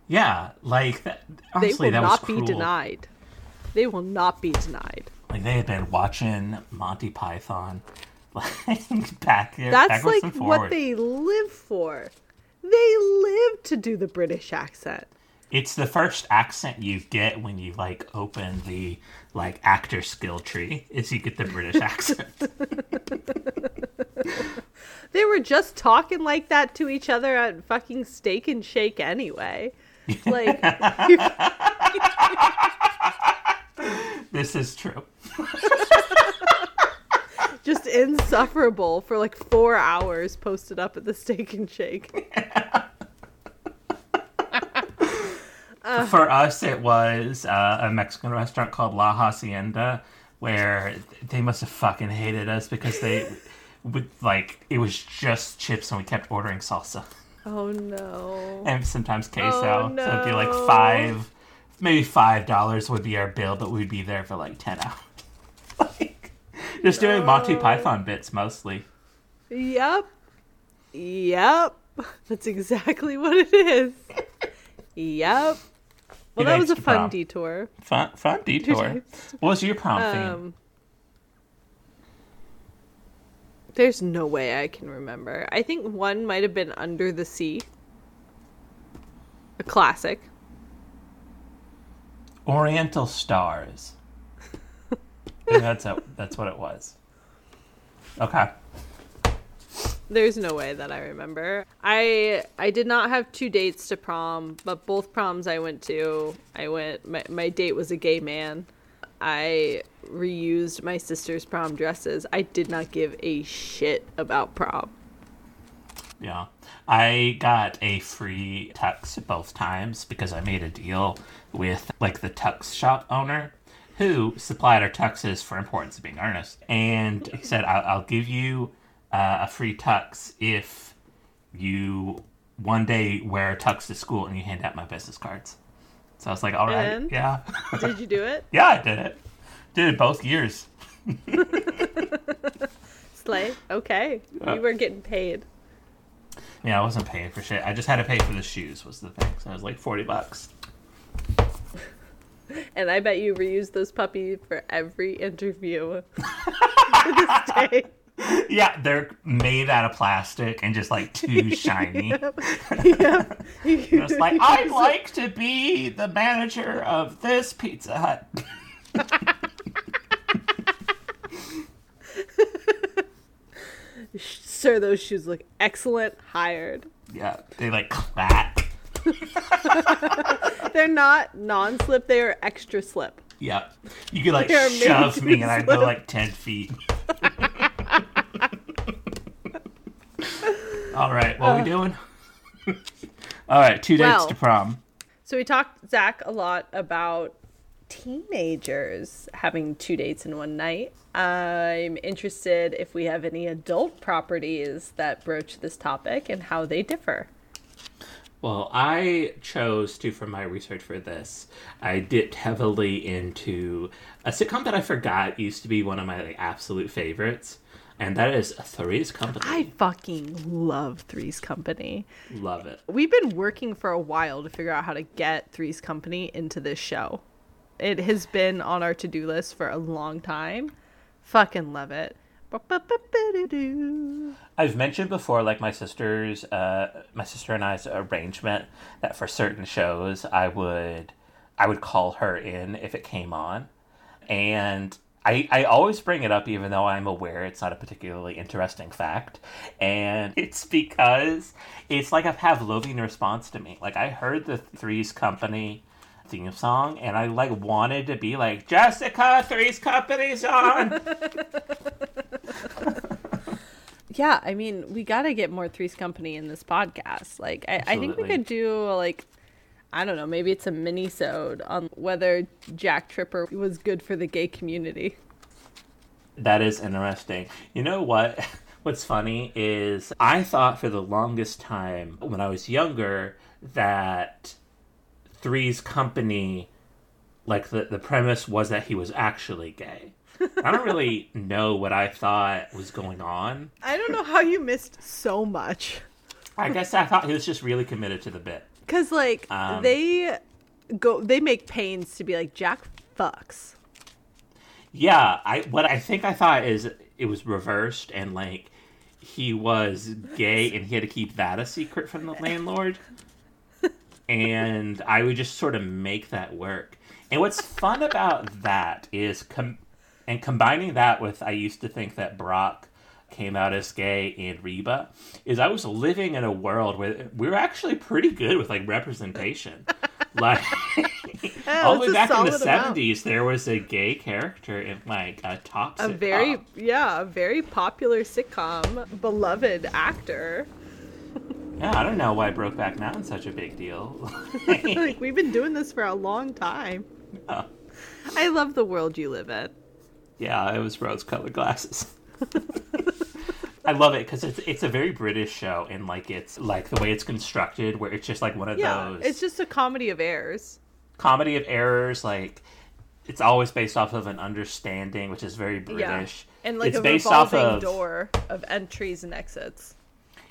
Yeah, like that, They honestly, will that was not be denied. They will not be denied. Like they had been watching Monty Python, like back here, That's backwards like and forward. what they live for. They live to do the British accent. It's the first accent you get when you like open the like actor skill tree. Is you get the British accent. They were just talking like that to each other at fucking Steak and Shake anyway. Like, this is true. just insufferable for like four hours posted up at the Steak and Shake. For us, it was uh, a Mexican restaurant called La Hacienda, where they must have fucking hated us because they would like it was just chips and we kept ordering salsa. Oh no. and sometimes queso. Oh, So it'd be like five, maybe five dollars would be our bill, but we'd be there for like ten hours. like, just doing Monty Python bits mostly. Yep. Yep. That's exactly what it is. Yep. Well, that was a fun prom. detour. Fun, fun detour. What was your prom theme? Um, there's no way I can remember. I think one might have been Under the Sea. A classic. Oriental Stars. That's a, that's what it was. Okay. There's no way that I remember. I I did not have two dates to prom, but both proms I went to, I went my, my date was a gay man. I reused my sister's prom dresses. I did not give a shit about prom. Yeah. I got a free tux both times because I made a deal with like the tux shop owner who supplied our tuxes for importance of being earnest. And he said, I'll, I'll give you uh, a free tux if you one day wear a tux to school and you hand out my business cards. So I was like, all right, And? yeah. Did you do it? yeah, I did it. Did it both years. Slay. Okay. Uh, You were getting paid. Yeah, I wasn't paying for shit. I just had to pay for the shoes was the thing. So it was like 40 bucks. And I bet you reused those puppies for every interview to this day. Yeah, they're made out of plastic and just like too shiny. yep. It's like I'd like to be the manager of this Pizza Hut. Sir, those shoes look excellent. Hired. Yeah, they like clack. They're not non-slip. They are extra slip. Yeah, you could like shove me and I'd go like ten feet. All right, what are we uh. doing? All right, two dates Well. to prom. So we talked Zach a lot about teenagers having two dates in one night. I'm interested if we have any adult properties that broach this topic and how they differ. Well, I chose to, for my research for this, I dipped heavily into a sitcom that I forgot used to be one of my like, absolute favorites, and that is Three's Company. I fucking love Three's Company. love it. We've been working for a while to figure out how to get Three's Company into this show. It has been on our to do list for a long time. Fucking love it. I've mentioned before, like my sister's, uh, my sister and I's arrangement that for certain shows, I would, I would call her in if it came on, and I, I always bring it up even though I'm aware it's not a particularly interesting fact, and it's because it's like a Pavlovian response to me. Like I heard the Three's Company theme song, and I like wanted to be like Jessica, Three's Company's on. Yeah, I mean, we got to get more Three's Company in this podcast. Like, I, I think we could do, like, I don't know, maybe it's a mini-sode on whether Jack Tripper was good for the gay community. That is interesting. You know what? What's funny is I thought for the longest time when I was younger that Three's Company, like the, the premise was that he was actually gay. I don't really know what I thought was going on. I don't know how you missed so much. I guess I thought he was just really committed to the bit. Because, like, Um, they go, they make pains to be like, Jack fucks. Yeah, I what I think I thought is it was reversed and like he was gay and he had to keep that a secret from the landlord. and I would just sort of make that work. And what's fun about that is com- and combining that with I used to think that Brock came out as gay in Reba is I was living in a world where we were actually pretty good with like representation. like all the way back in the 70s there was a gay character in like a top A sitcom. very, yeah, a very popular sitcom, beloved actor. yeah i don't know why brokeback mountain's such a big deal like, we've been doing this for a long time. Yeah. I love the world you live in. yeah it was rose colored glasses i love it because it's, it's a very british show and like it's like the way it's constructed where it's just like one of Yeah, those it's just a comedy of errors. comedy of errors like it's always based off of an understanding which is very british Yeah, and like it's a based off of door of entries and exits.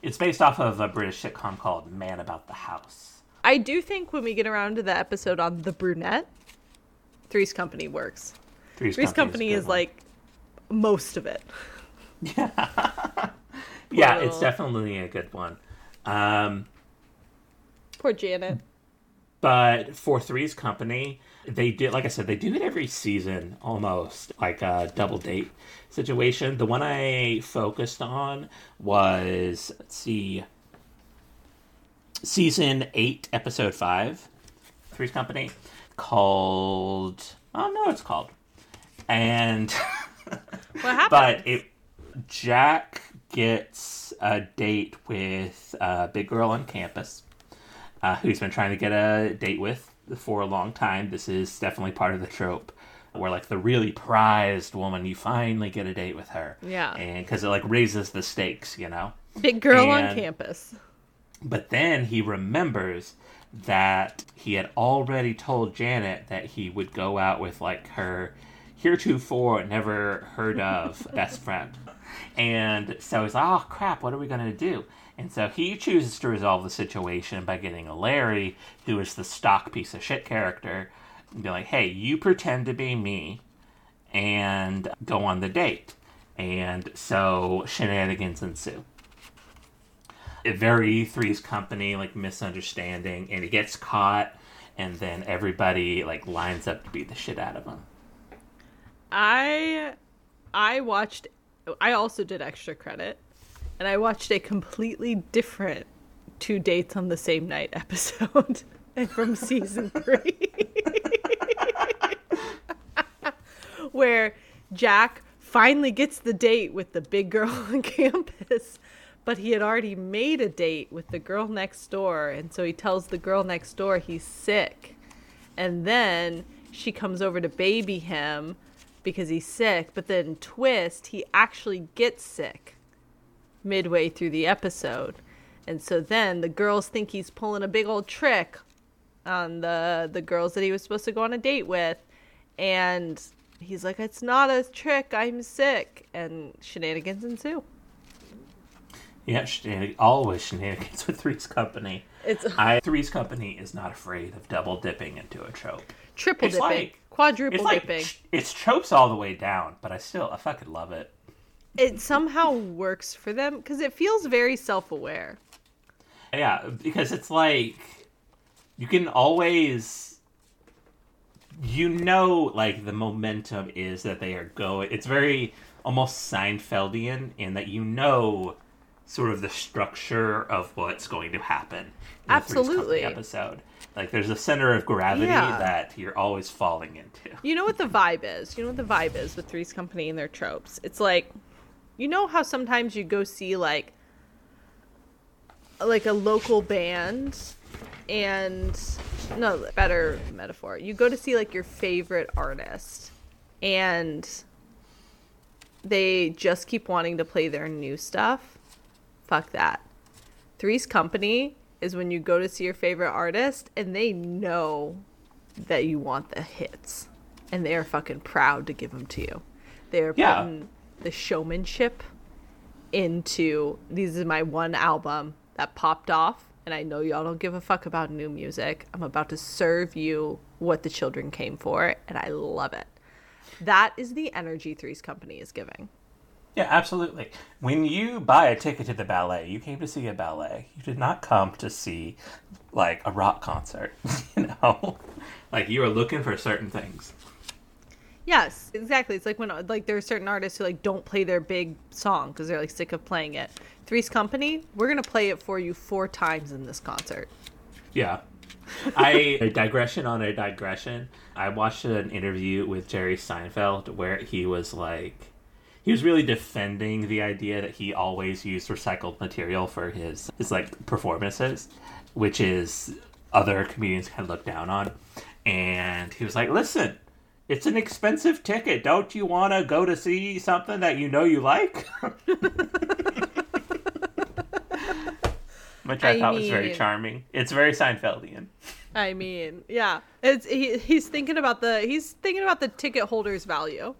it's based off of a british sitcom called man about the house I do think when we get around to the episode on the brunette, Three's Company works. Three's, Three's Company Company a is like most of it. yeah yeah, it's definitely a good one um Poor Janet. But for Three's Company, they do, like I said, they do it every season almost, like a double date situation. The one I focused on was, let's see, season eight, episode five, Three's Company, called, oh no, it's called. And, What happened? but it, Jack gets a date with a big girl on campus uh, who he's been trying to get a date with for a long time. This is definitely part of the trope where, like, the really prized woman, you finally get a date with her. Yeah. And because it, like, raises the stakes, you know? Big girl on campus. But then he remembers that he had already told Janet that he would go out with, like, her heretofore never heard of best friend. And so he's like, oh crap, what are we going to do? And so he chooses to resolve the situation by getting a Larry, who is the stock piece of shit character, and be like, hey, you pretend to be me and go on the date. And so shenanigans ensue. A very Three's Company, like misunderstanding, and he gets caught, and then everybody like lines up to beat the shit out of him. I I watched I also did extra credit and I watched a completely different two dates on the same night episode from season 3 where Jack finally gets the date with the big girl on campus but he had already made a date with the girl next door and so he tells the girl next door he's sick. And then she comes over to baby him because he's sick but then twist he actually gets sick midway through the episode. And so then the girls think he's pulling a big old trick on the the girls that he was supposed to go on a date with. And he's like it's not a trick. I'm sick. And shenanigans ensue. Yeah, shenan- always shenanigans with Three's Company. It's I Three's Company is not afraid of double dipping into a trope. Triple It's dipping, like- quadruple It's like dipping. it's tropes all the way down, but I still I fucking love it. It somehow works for them because it feels very self-aware. Yeah, because it's like you can always you know like the momentum is that they are going it's very almost Seinfeldian in that you know sort of the structure of what's going to happen in the Absolutely. episode. Like there's a center of gravity Yeah. that you're always falling into. You know what the vibe is? You know what the vibe is with Three's Company and their tropes? It's like, you know how sometimes you go see like, like a local band, and no better metaphor. You go to see like your favorite artist, and they just keep wanting to play their new stuff. Fuck that. Three's Company is when you go to see your favorite artist and they know that you want the hits and they are fucking proud to give them to you. They are Yeah. putting the showmanship into this is my one album that popped off and I know y'all don't give a fuck about new music. I'm about to serve you what the children came for and I love it. That is the energy Three's Company is giving. Yeah, absolutely. When you buy a ticket to the ballet, you came to see a ballet. You did not come to see like a rock concert. you know, like you are looking for certain things. Yes, exactly. It's like when like there are certain artists who like don't play their big song because they're like sick of playing it. Three's Company, we're gonna play it for you four times in this concert. Yeah. I a digression on a digression. I watched an interview with Jerry Seinfeld where he was like he was really defending the idea that he always used recycled material for his his like performances, which is other comedians kind of look down on. And he was like, "Listen, it's an expensive ticket. Don't you want to go to see something that you know you like?" Which I, I thought was very charming. It's very Seinfeldian. I mean, yeah, it's he, he's thinking about the he's thinking about the ticket holder's value.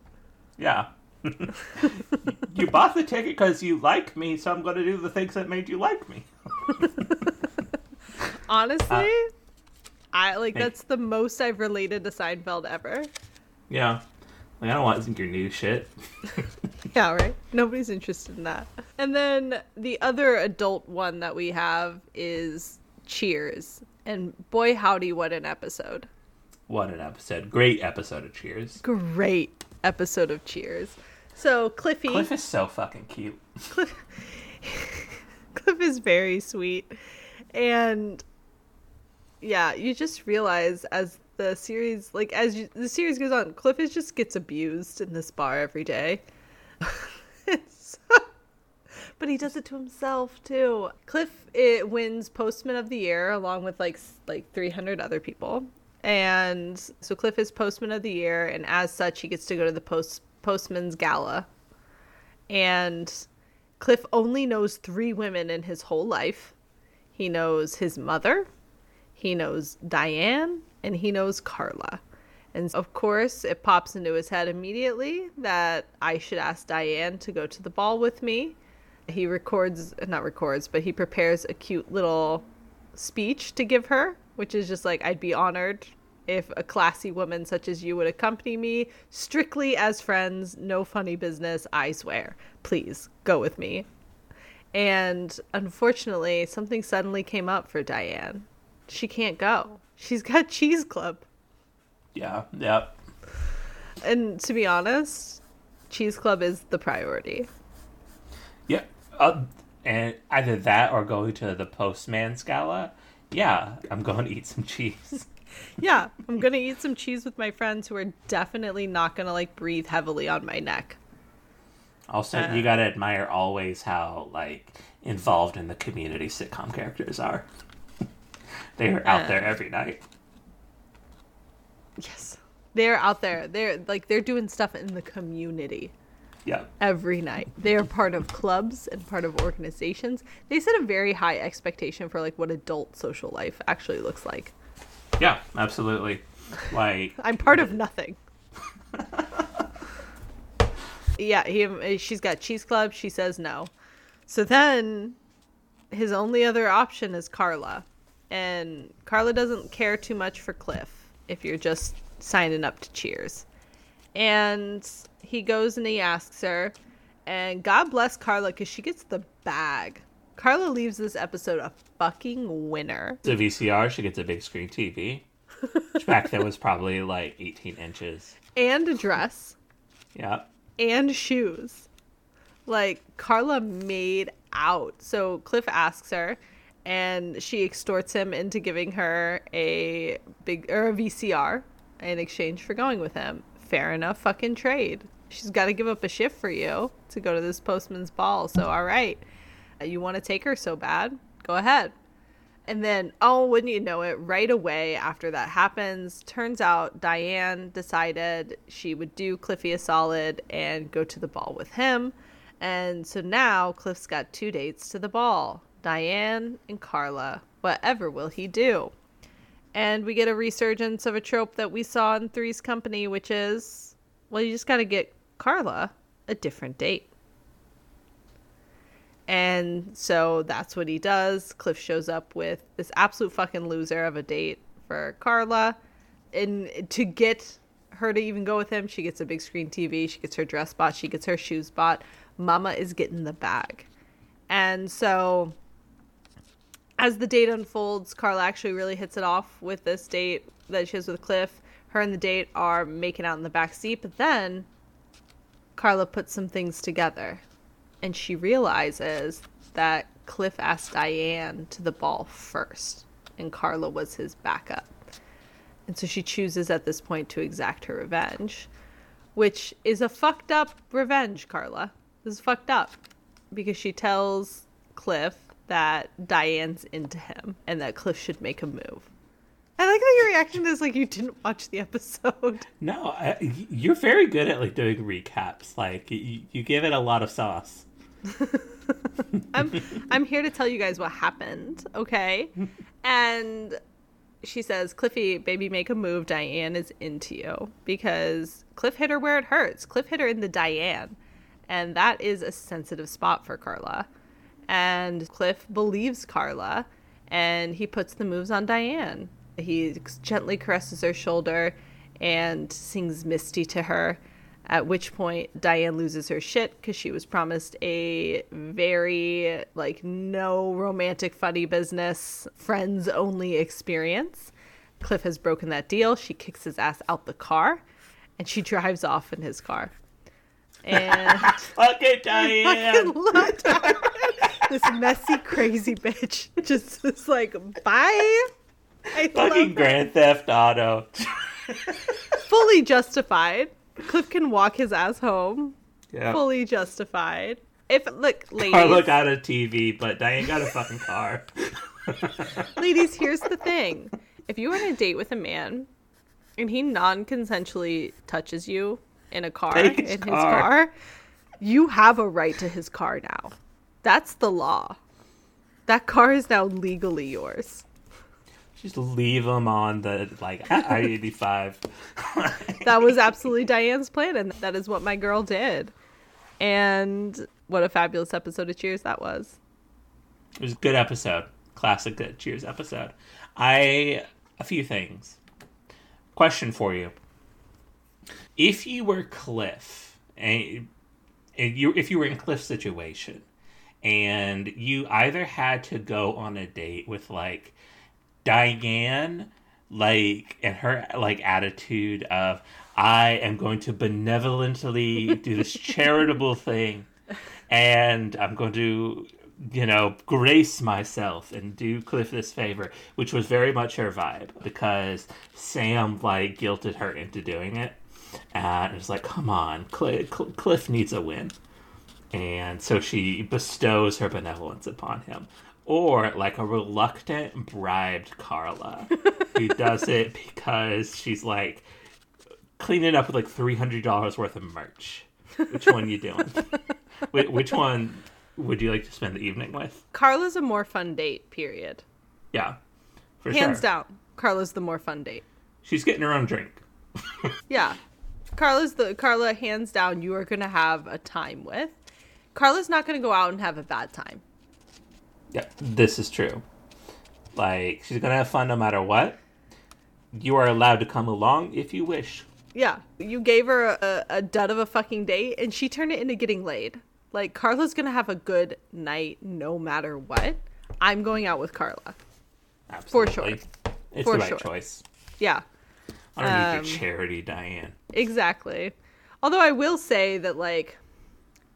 Yeah. you bought the ticket because you like me, so I'm going to do the things that made you like me. Honestly, uh, I like that's the most I've related to Seinfeld ever. Yeah. Like, I don't want to think your new shit. Yeah, right. Nobody's interested in that. And then the other adult one that we have is Cheers. And boy howdy what an episode. What an episode. Great episode of Cheers. Great episode of Cheers. So Cliffy Cliff is so fucking cute. Cliff Cliff is very sweet. And yeah, you just realize as the series like as you, the series goes on, Cliff is just gets abused in this bar every day. But he does it to himself too. Cliff it wins postman of the year along with like like 300 other people. And so Cliff is postman of the year and as such he gets to go to the post postman's gala and Cliff only knows three women in his whole life. He knows his mother, he knows Diane, and he knows Carla. And of course, it pops into his head immediately that I should ask Diane to go to the ball with me. He records, not records, but he prepares a cute little speech to give her, which is just like, I'd be honored if a classy woman such as you would accompany me, strictly as friends, no funny business, I swear. Please go with me. And unfortunately, something suddenly came up for Diane. She can't go. She's got Cheese Club. Yeah, yeah. And to be honest, Cheese Club is the priority. Yeah. Uh, and either that or going to the Postman's Gala. Yeah, I'm going to eat some cheese. Yeah, I'm gonna eat some cheese with my friends who are definitely not gonna like breathe heavily on my neck. Also, Uh. you gotta admire always how like involved in the community sitcom characters are. They're out Uh. there every night. Yes. They're out there. They're like they're doing stuff in the community Yeah, every night. They are part of clubs and part of organizations. They set a very high expectation for like what adult social life actually looks like. Yeah, absolutely. Like, I'm part of nothing. yeah, he she's got cheese club. She says no. So then, his only other option is Carla, and Carla doesn't care too much for Cliff if you're just signing up to Cheers. And he goes and he asks her, and God bless Carla because she gets the bag. Carla leaves this episode a fucking winner. The VCR, she gets a big screen TV. Which back then was probably like 18 inches. And a dress. Yeah. and shoes. Like Carla made out. So Cliff asks her and she extorts him into giving her a big or a VCR in exchange for going with him. Fair enough fucking trade. She's got to give up a shift for you to go to this postman's ball. So all right. You want to take her so bad? Go ahead. And then, oh, wouldn't you know it, right away after that happens, turns out Diane decided she would do Cliffy a solid and go to the ball with him. And so now Cliff's got two dates to the ball Diane and Carla. Whatever will he do? And we get a resurgence of a trope that we saw in Three's Company, which is, well, you just got to get Carla a different date. And so that's what he does. Cliff shows up with this absolute fucking loser of a date for Carla. And to get her to even go with him, she gets a big screen TV, she gets her dress bought, she gets her shoes bought. Mama is getting the bag. And so as the date unfolds, Carla actually really hits it off with this date that she has with Cliff. Her and the date are making out in the back seat, but then Carla puts some things together and she realizes that Cliff asked Diane to the ball first, and Carla was his backup. And so she chooses at this point to exact her revenge, which is a fucked up revenge, Carla. This is fucked up because she tells Cliff that Diane's into him and that Cliff should make a move. I like that your reaction is like you didn't watch the episode. No, I, you're very good at like doing recaps. Like you, you give it a lot of sauce. I'm I'm here to tell you guys what happened, okay? And she says, Cliffy, baby, make a move. Diane is into you because Cliff hit her where it hurts. Cliff hit her in the Diane, and that is a sensitive spot for Carla. And Cliff believes Carla, and he puts the moves on Diane. He gently caresses her shoulder and sings Misty to her. At which point, Diane loses her shit because she was promised a very, like, no romantic funny business, friends only experience. Cliff has broken that deal. She kicks his ass out the car and she drives off in his car. And Okay, Diane. Diane. this messy, crazy bitch just is like, bye. I Fucking. Grand Theft Auto. Fully justified. Cliff can walk his ass home. Yeah. Fully justified. If look, ladies, Carla got a TV, but Diane got a fucking car. ladies, here's the thing: if you are on a date with a man and he non-consensually touches you in a car Take in his his car. car, you have a right to his car now. That's the law. That car is now legally yours. Just leave them on the like I eighty five. That was absolutely Diane's plan, and that is what my girl did. And what a fabulous episode of Cheers that was. It was a good episode. Classic good Cheers episode. I a few things. Question for you. If you were Cliff and, and you if you were in Cliff's situation and you either had to go on a date with like Diane like and her like attitude of I am going to benevolently do this charitable thing and I'm going to, you know, grace myself and do Cliff this favor, which was very much her vibe because Sam like guilted her into doing it, and it's like, come on, Cl- Cl- Cliff needs a win, and so she bestows her benevolence upon him. Or like a reluctant bribed Carla, who does it because she's like cleaning up with like three hundred dollars worth of merch. Which one you doing? Wh- Which one would you like to spend the evening with? Carla's a more fun date, period. Yeah, for Hands sure. down. Carla's the more fun date. She's getting her own drink. Yeah. Carla's the Carla hands down you are gonna have a time with. Carla's not gonna go out and have a bad time. Yeah, this is true. Like she's gonna have fun no matter what. You are allowed to come along if you wish. Yeah, you gave her a, a dud of a fucking date, and she turned it into getting laid. Like Carla's gonna have a good night no matter what. I'm going out with Carla. Absolutely. For sure. It's For the right sure. choice. Yeah, Underneath Um, your charity, Diane. exactly. Although I will say that, like,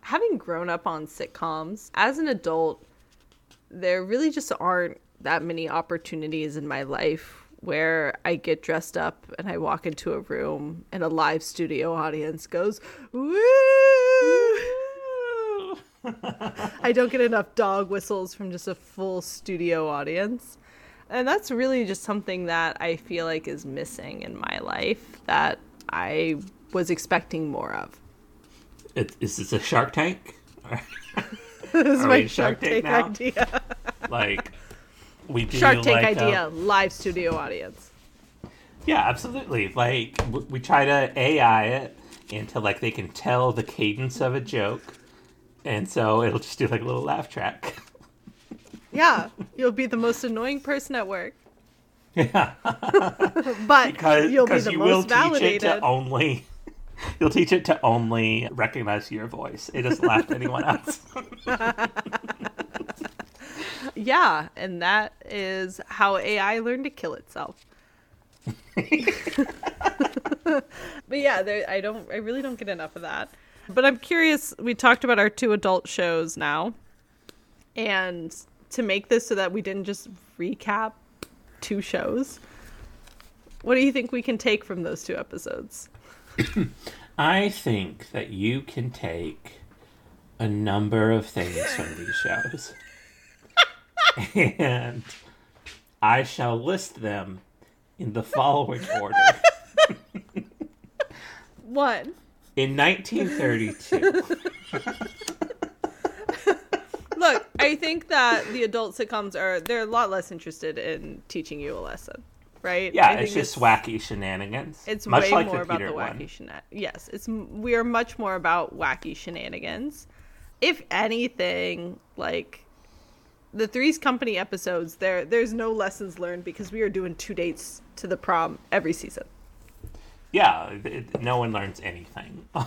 having grown up on sitcoms as an adult, there really just aren't that many opportunities in my life where I get dressed up and I walk into a room and a live studio audience goes, woo! I don't get enough dog whistles from just a full studio audience. And that's really just something that I feel like is missing in my life that I was expecting more of. It, is this a Shark Tank? This is Are my Shark Tank idea. like we do Shark Tank like, idea, uh, live studio audience. yeah, absolutely. Like we try to AI it until like they can tell the cadence of a joke, and so it'll just do like a little laugh track. Yeah, you'll be the most annoying person at work, yeah, but because you'll be the you will most teach it validated. to only. You'll teach it to only recognize your voice. It doesn't laugh at anyone else. Yeah, and that is how AI learned to kill itself. but yeah, there, I don't. I really don't get enough of that. But I'm curious. We talked about our two adult shows now, and to make this so that we didn't just recap two shows. What do you think we can take from those two episodes? I think that you can take a number of things from these shows. and I shall list them in the following order. One, In 1932, look, I think that the adult sitcoms are they're a lot less interested in teaching you a lesson, right? yeah, it's just wacky shenanigans. It's much way like more the about Peter the wacky shenanigans. Yes, it's we are much more about wacky shenanigans. If anything, like the Three's Company episodes, there there's no lessons learned because we are doing two dates to the prom every season, Yeah, it, no one learns anything. and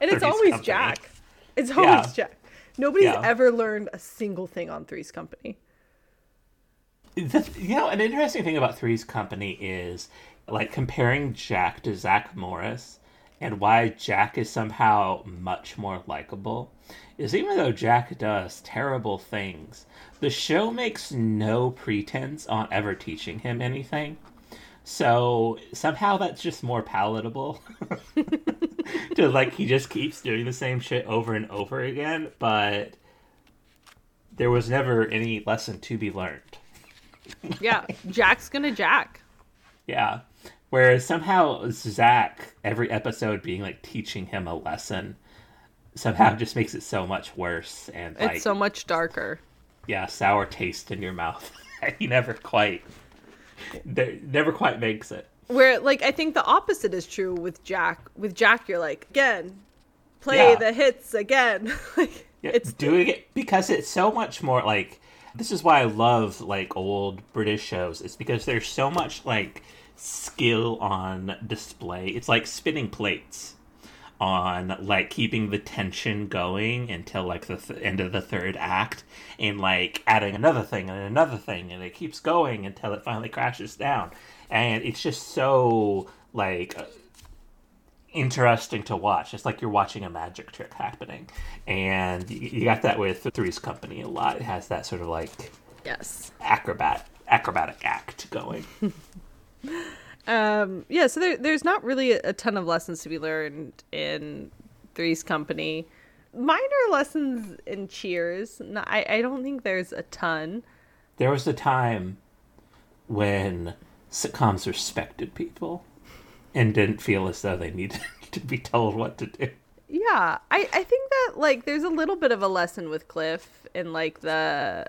it's always Company. Jack. It's always Yeah. Jack. Nobody's Yeah. ever learned a single thing on Three's Company. You know, an interesting thing about Three's Company is like comparing Jack to Zach Morris and why Jack is somehow much more likable is even though Jack does terrible things, the show makes no pretense on ever teaching him anything. So somehow that's just more palatable. to like he just keeps doing the same shit over and over again, but there was never any lesson to be learned. Yeah, Jack's gonna Jack. Yeah. Whereas somehow Zach, every episode being like teaching him a lesson, somehow just makes it so much worse and It's like so much darker. yeah, sour taste in your mouth. he never quite, never quite makes it. Where like I think the opposite is true with Jack. With Jack, you're like again, play Yeah. the hits again. like Yeah, it's doing it because it's so much more like this is why I love like old British shows. It's because there's so much like skill on display. It's like spinning plates on like keeping the tension going until like the th- end of the third act and like adding another thing and another thing and it keeps going until it finally crashes down and it's just so like interesting to watch. It's like you're watching a magic trick happening, and you, got that with Three's Company a lot. It has that sort of like yes. acrobat acrobatic act going. Um yeah, so there there's not really a, a ton of lessons to be learned in Three's Company. Minor lessons in Cheers. No, I I don't think there's a ton. There was a time when sitcoms respected people and didn't feel as though they needed to be told what to do. Yeah, I I think that like there's a little bit of a lesson with Cliff in like the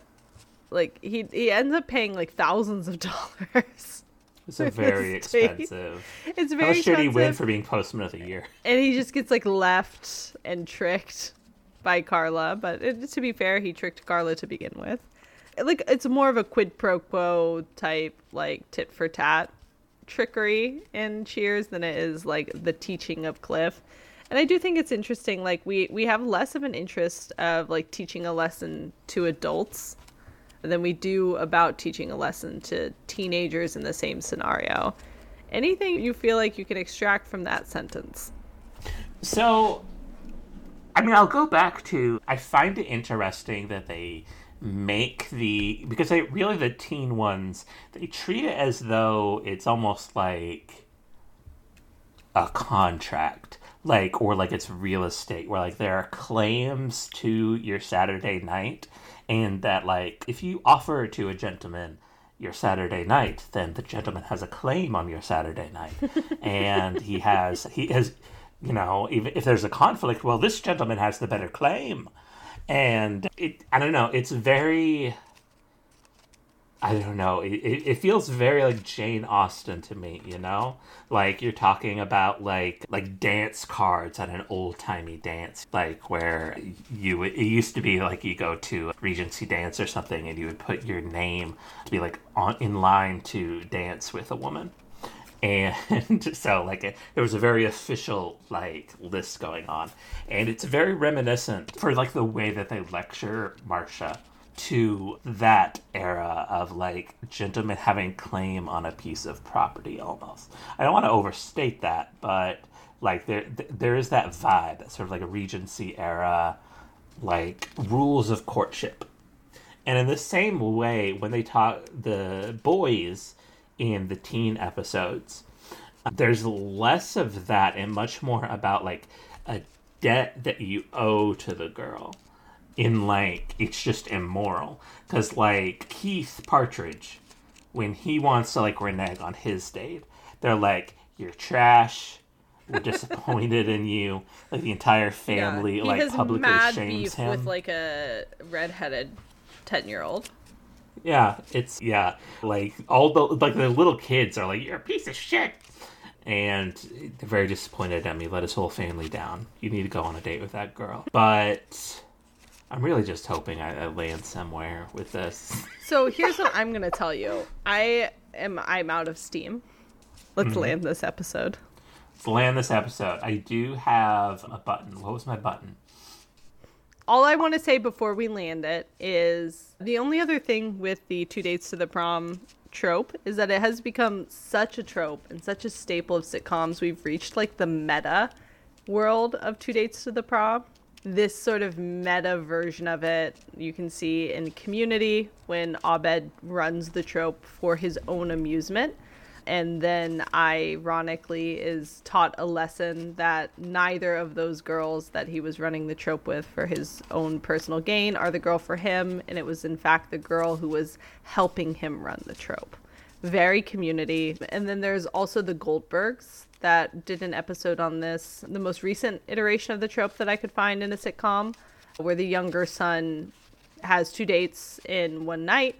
like he he ends up paying like thousands of dollars. It's a very expensive. It's How very much did he win for being postman of the year? and he just gets like left and tricked by Carla. But it, to be fair, he tricked Carla to begin with. like it's more of a quid pro quo type like tit for tat trickery in Cheers than it is like the teaching of Cliff. And I do think it's interesting like we we have less of an interest of like teaching a lesson to adults than we do about teaching a lesson to teenagers in the same scenario. Anything you feel like you can extract from that sentence? So, I mean, I'll go back to I find it interesting that they make the because they really the teen ones they treat it as though it's almost like a contract like or like it's real estate where like there are claims to your saturday night and that like if you offer to a gentleman your saturday night then the gentleman has a claim on your saturday night. And he has he has you know if, if there's a conflict well this gentleman has the better claim and it i don't know it's very i don't know it, it feels very like jane austen to me you know? Like you're talking about like like dance cards at an old-timey dance like where you it used to be like you go to a regency dance or something and you would put your name to be like on in line to dance with a woman and so like it, there was a very official like list going on. And it's very reminiscent for like the way that they lecture marcia to that era of like gentlemen having claim on a piece of property almost. I don't want to overstate that but like there there is that vibe sort of like a regency era like rules of courtship. And in the same way when they talk the boys in the teen episodes. Uh, there's less of that and much more about like a debt that you owe to the girl. In like, it's just immoral. Because like Keith Partridge, when he wants to like renege on his date, they're like, you're trash. We're disappointed in you. Like the entire family he like has publicly mad shames beef him. with like a redheaded ten year old. Yeah, it's yeah, like all the like the little kids are like, "You're a piece of shit," and they're very disappointed at me. Let his whole family down. You need to go on a date with that girl. But I'm really just hoping I, I land somewhere with this. So here's what I'm gonna tell you. I am I'm out of steam. Let's Mm-hmm. land this episode. Let's land this episode. I do have a button. What was my button? All I want to say before we land it is the only other thing with the two dates to the prom trope is that it has become such a trope and such a staple of sitcoms. We've reached like the meta world of two dates to the prom. This sort of meta version of it you can see in Community when Abed runs the trope for his own amusement and then ironically is taught a lesson that neither of those girls that he was running the trope with for his own personal gain are the girl for him and it was in fact the girl who was helping him run the trope. Very community. And then there's also the goldbergs that did an episode on this the most recent iteration of the trope that i could find in a sitcom where the younger son has two dates in one night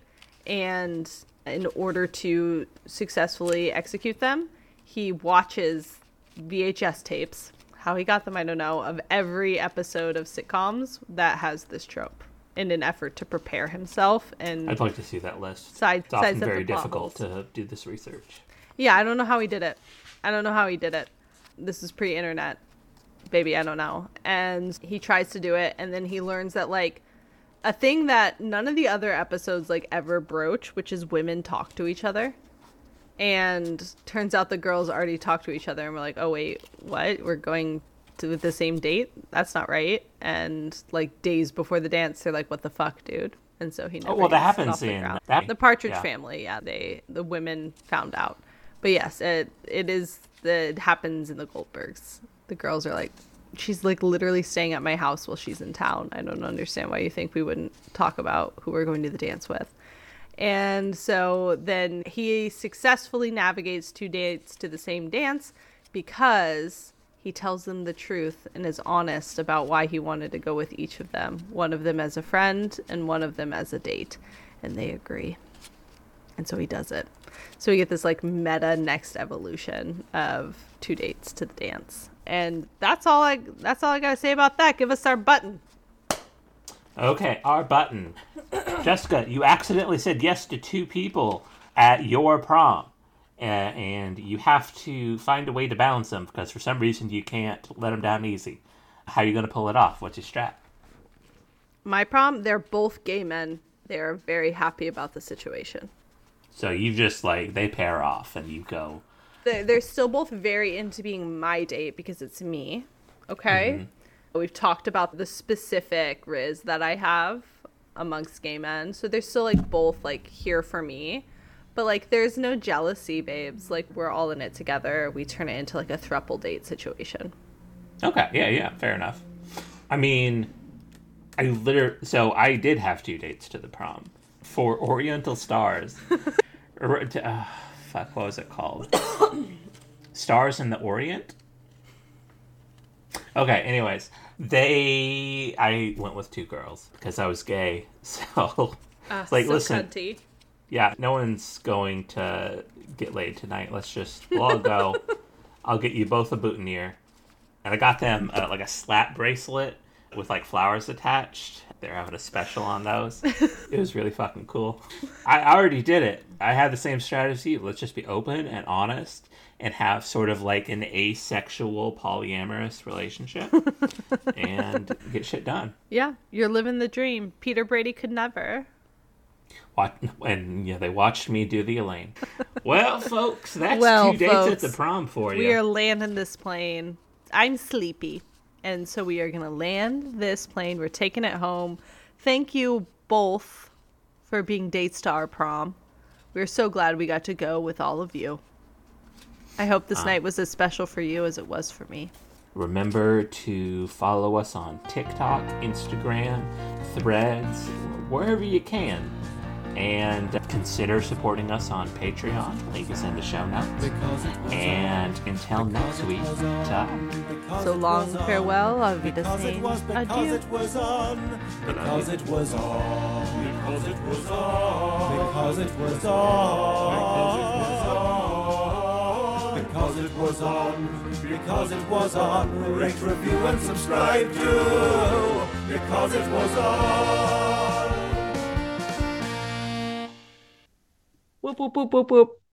and in order to successfully execute them, he watches VHS tapes. How he got them, I don't know, of every episode of sitcoms that has this trope in an effort to prepare himself and I'd like to see that list. Side- it's often very difficult to do this research. yeah, I don't know how he did it. I don't know how he did it. This is pre-internet. Baby, I don't know. And he tries to do it and then he learns that like a thing that none of the other episodes like ever broach, which is women talk to each other. And turns out the girls already talked to each other and we're like, "Oh wait, what? We're going to the same date? That's not right." And like days before the dance, they're like, "What the fuck, dude?" And so he oh, never Oh, well, that happens the that- the Partridge yeah. family. Yeah, they the women found out. But yes, it it is it happens in the Goldbergs. The girls are like, she's like literally staying at my house while she's in town. I don't understand why you think we wouldn't talk about who we're going to the dance with. And so then he successfully navigates two dates to the same dance because he tells them the truth and is honest about why he wanted to go with each of them. One of them as a friend and one of them as a date. And they agree. And so he does it. So we get this like meta next evolution of two dates to the dance. And that's all I that's all I gotta say about that. Give us our button. Okay, our button. Jessica, you accidentally said yes to two people at your prom. Uh, and you have to find a way to balance them because for some reason you can't let them down easy. How are you going to pull it off? What's your strat? My prom, they're both gay men. They're very happy about the situation. So you just like, they pair off and you go, They're, they're still both very into being my date because it's me. Okay? We've talked about the specific riz that I have amongst gay men. So they're still like both like here for me. But like there's no jealousy, babes. Like we're all in it together. We turn it into like a thruple date situation. Okay, yeah, yeah, fair enough. I mean, I literally, so I did have two dates to the prom for Oriental Stars. Uh, fuck, what was it called? Stars in the Orient? Okay, anyways, they, I went with two girls because I was gay. So, Uh, like, so listen, cunty. yeah, no one's going to get laid tonight. Let's just, we'll all go. I'll get you both a boutonniere. And I got them uh, like a slap bracelet with like flowers attached. They're having a special on those. it was really fucking cool. I already did it. I had the same strategy. Let's just be open and honest and have sort of like an asexual polyamorous relationship and get shit done. Yeah, you're living the dream. Peter Brady could never. Watch, and yeah, they watched me do the Elaine. Well, folks, that's Well, two dates at the prom for you. We are landing this plane. I'm sleepy. And so we are going to land this plane. We're taking it home. Thank you both for being dates to our prom. We're so glad we got to go with all of you. I hope this ah. night was as special for you as it was for me. Remember to follow us on TikTok, Instagram, Threads, wherever you can. And consider supporting us on Patreon. Link is in the show notes. Because it was And until next week, ta. because So it long was farewell, on, auf Because it Wiedersehen, was, because adieu. it was on. Because it was on. Because it was on. Because it was on. Because it was on. Because it was on. Rate, review, and subscribe to. Because it was on. Whoop, whoop, whoop, whoop, whoop.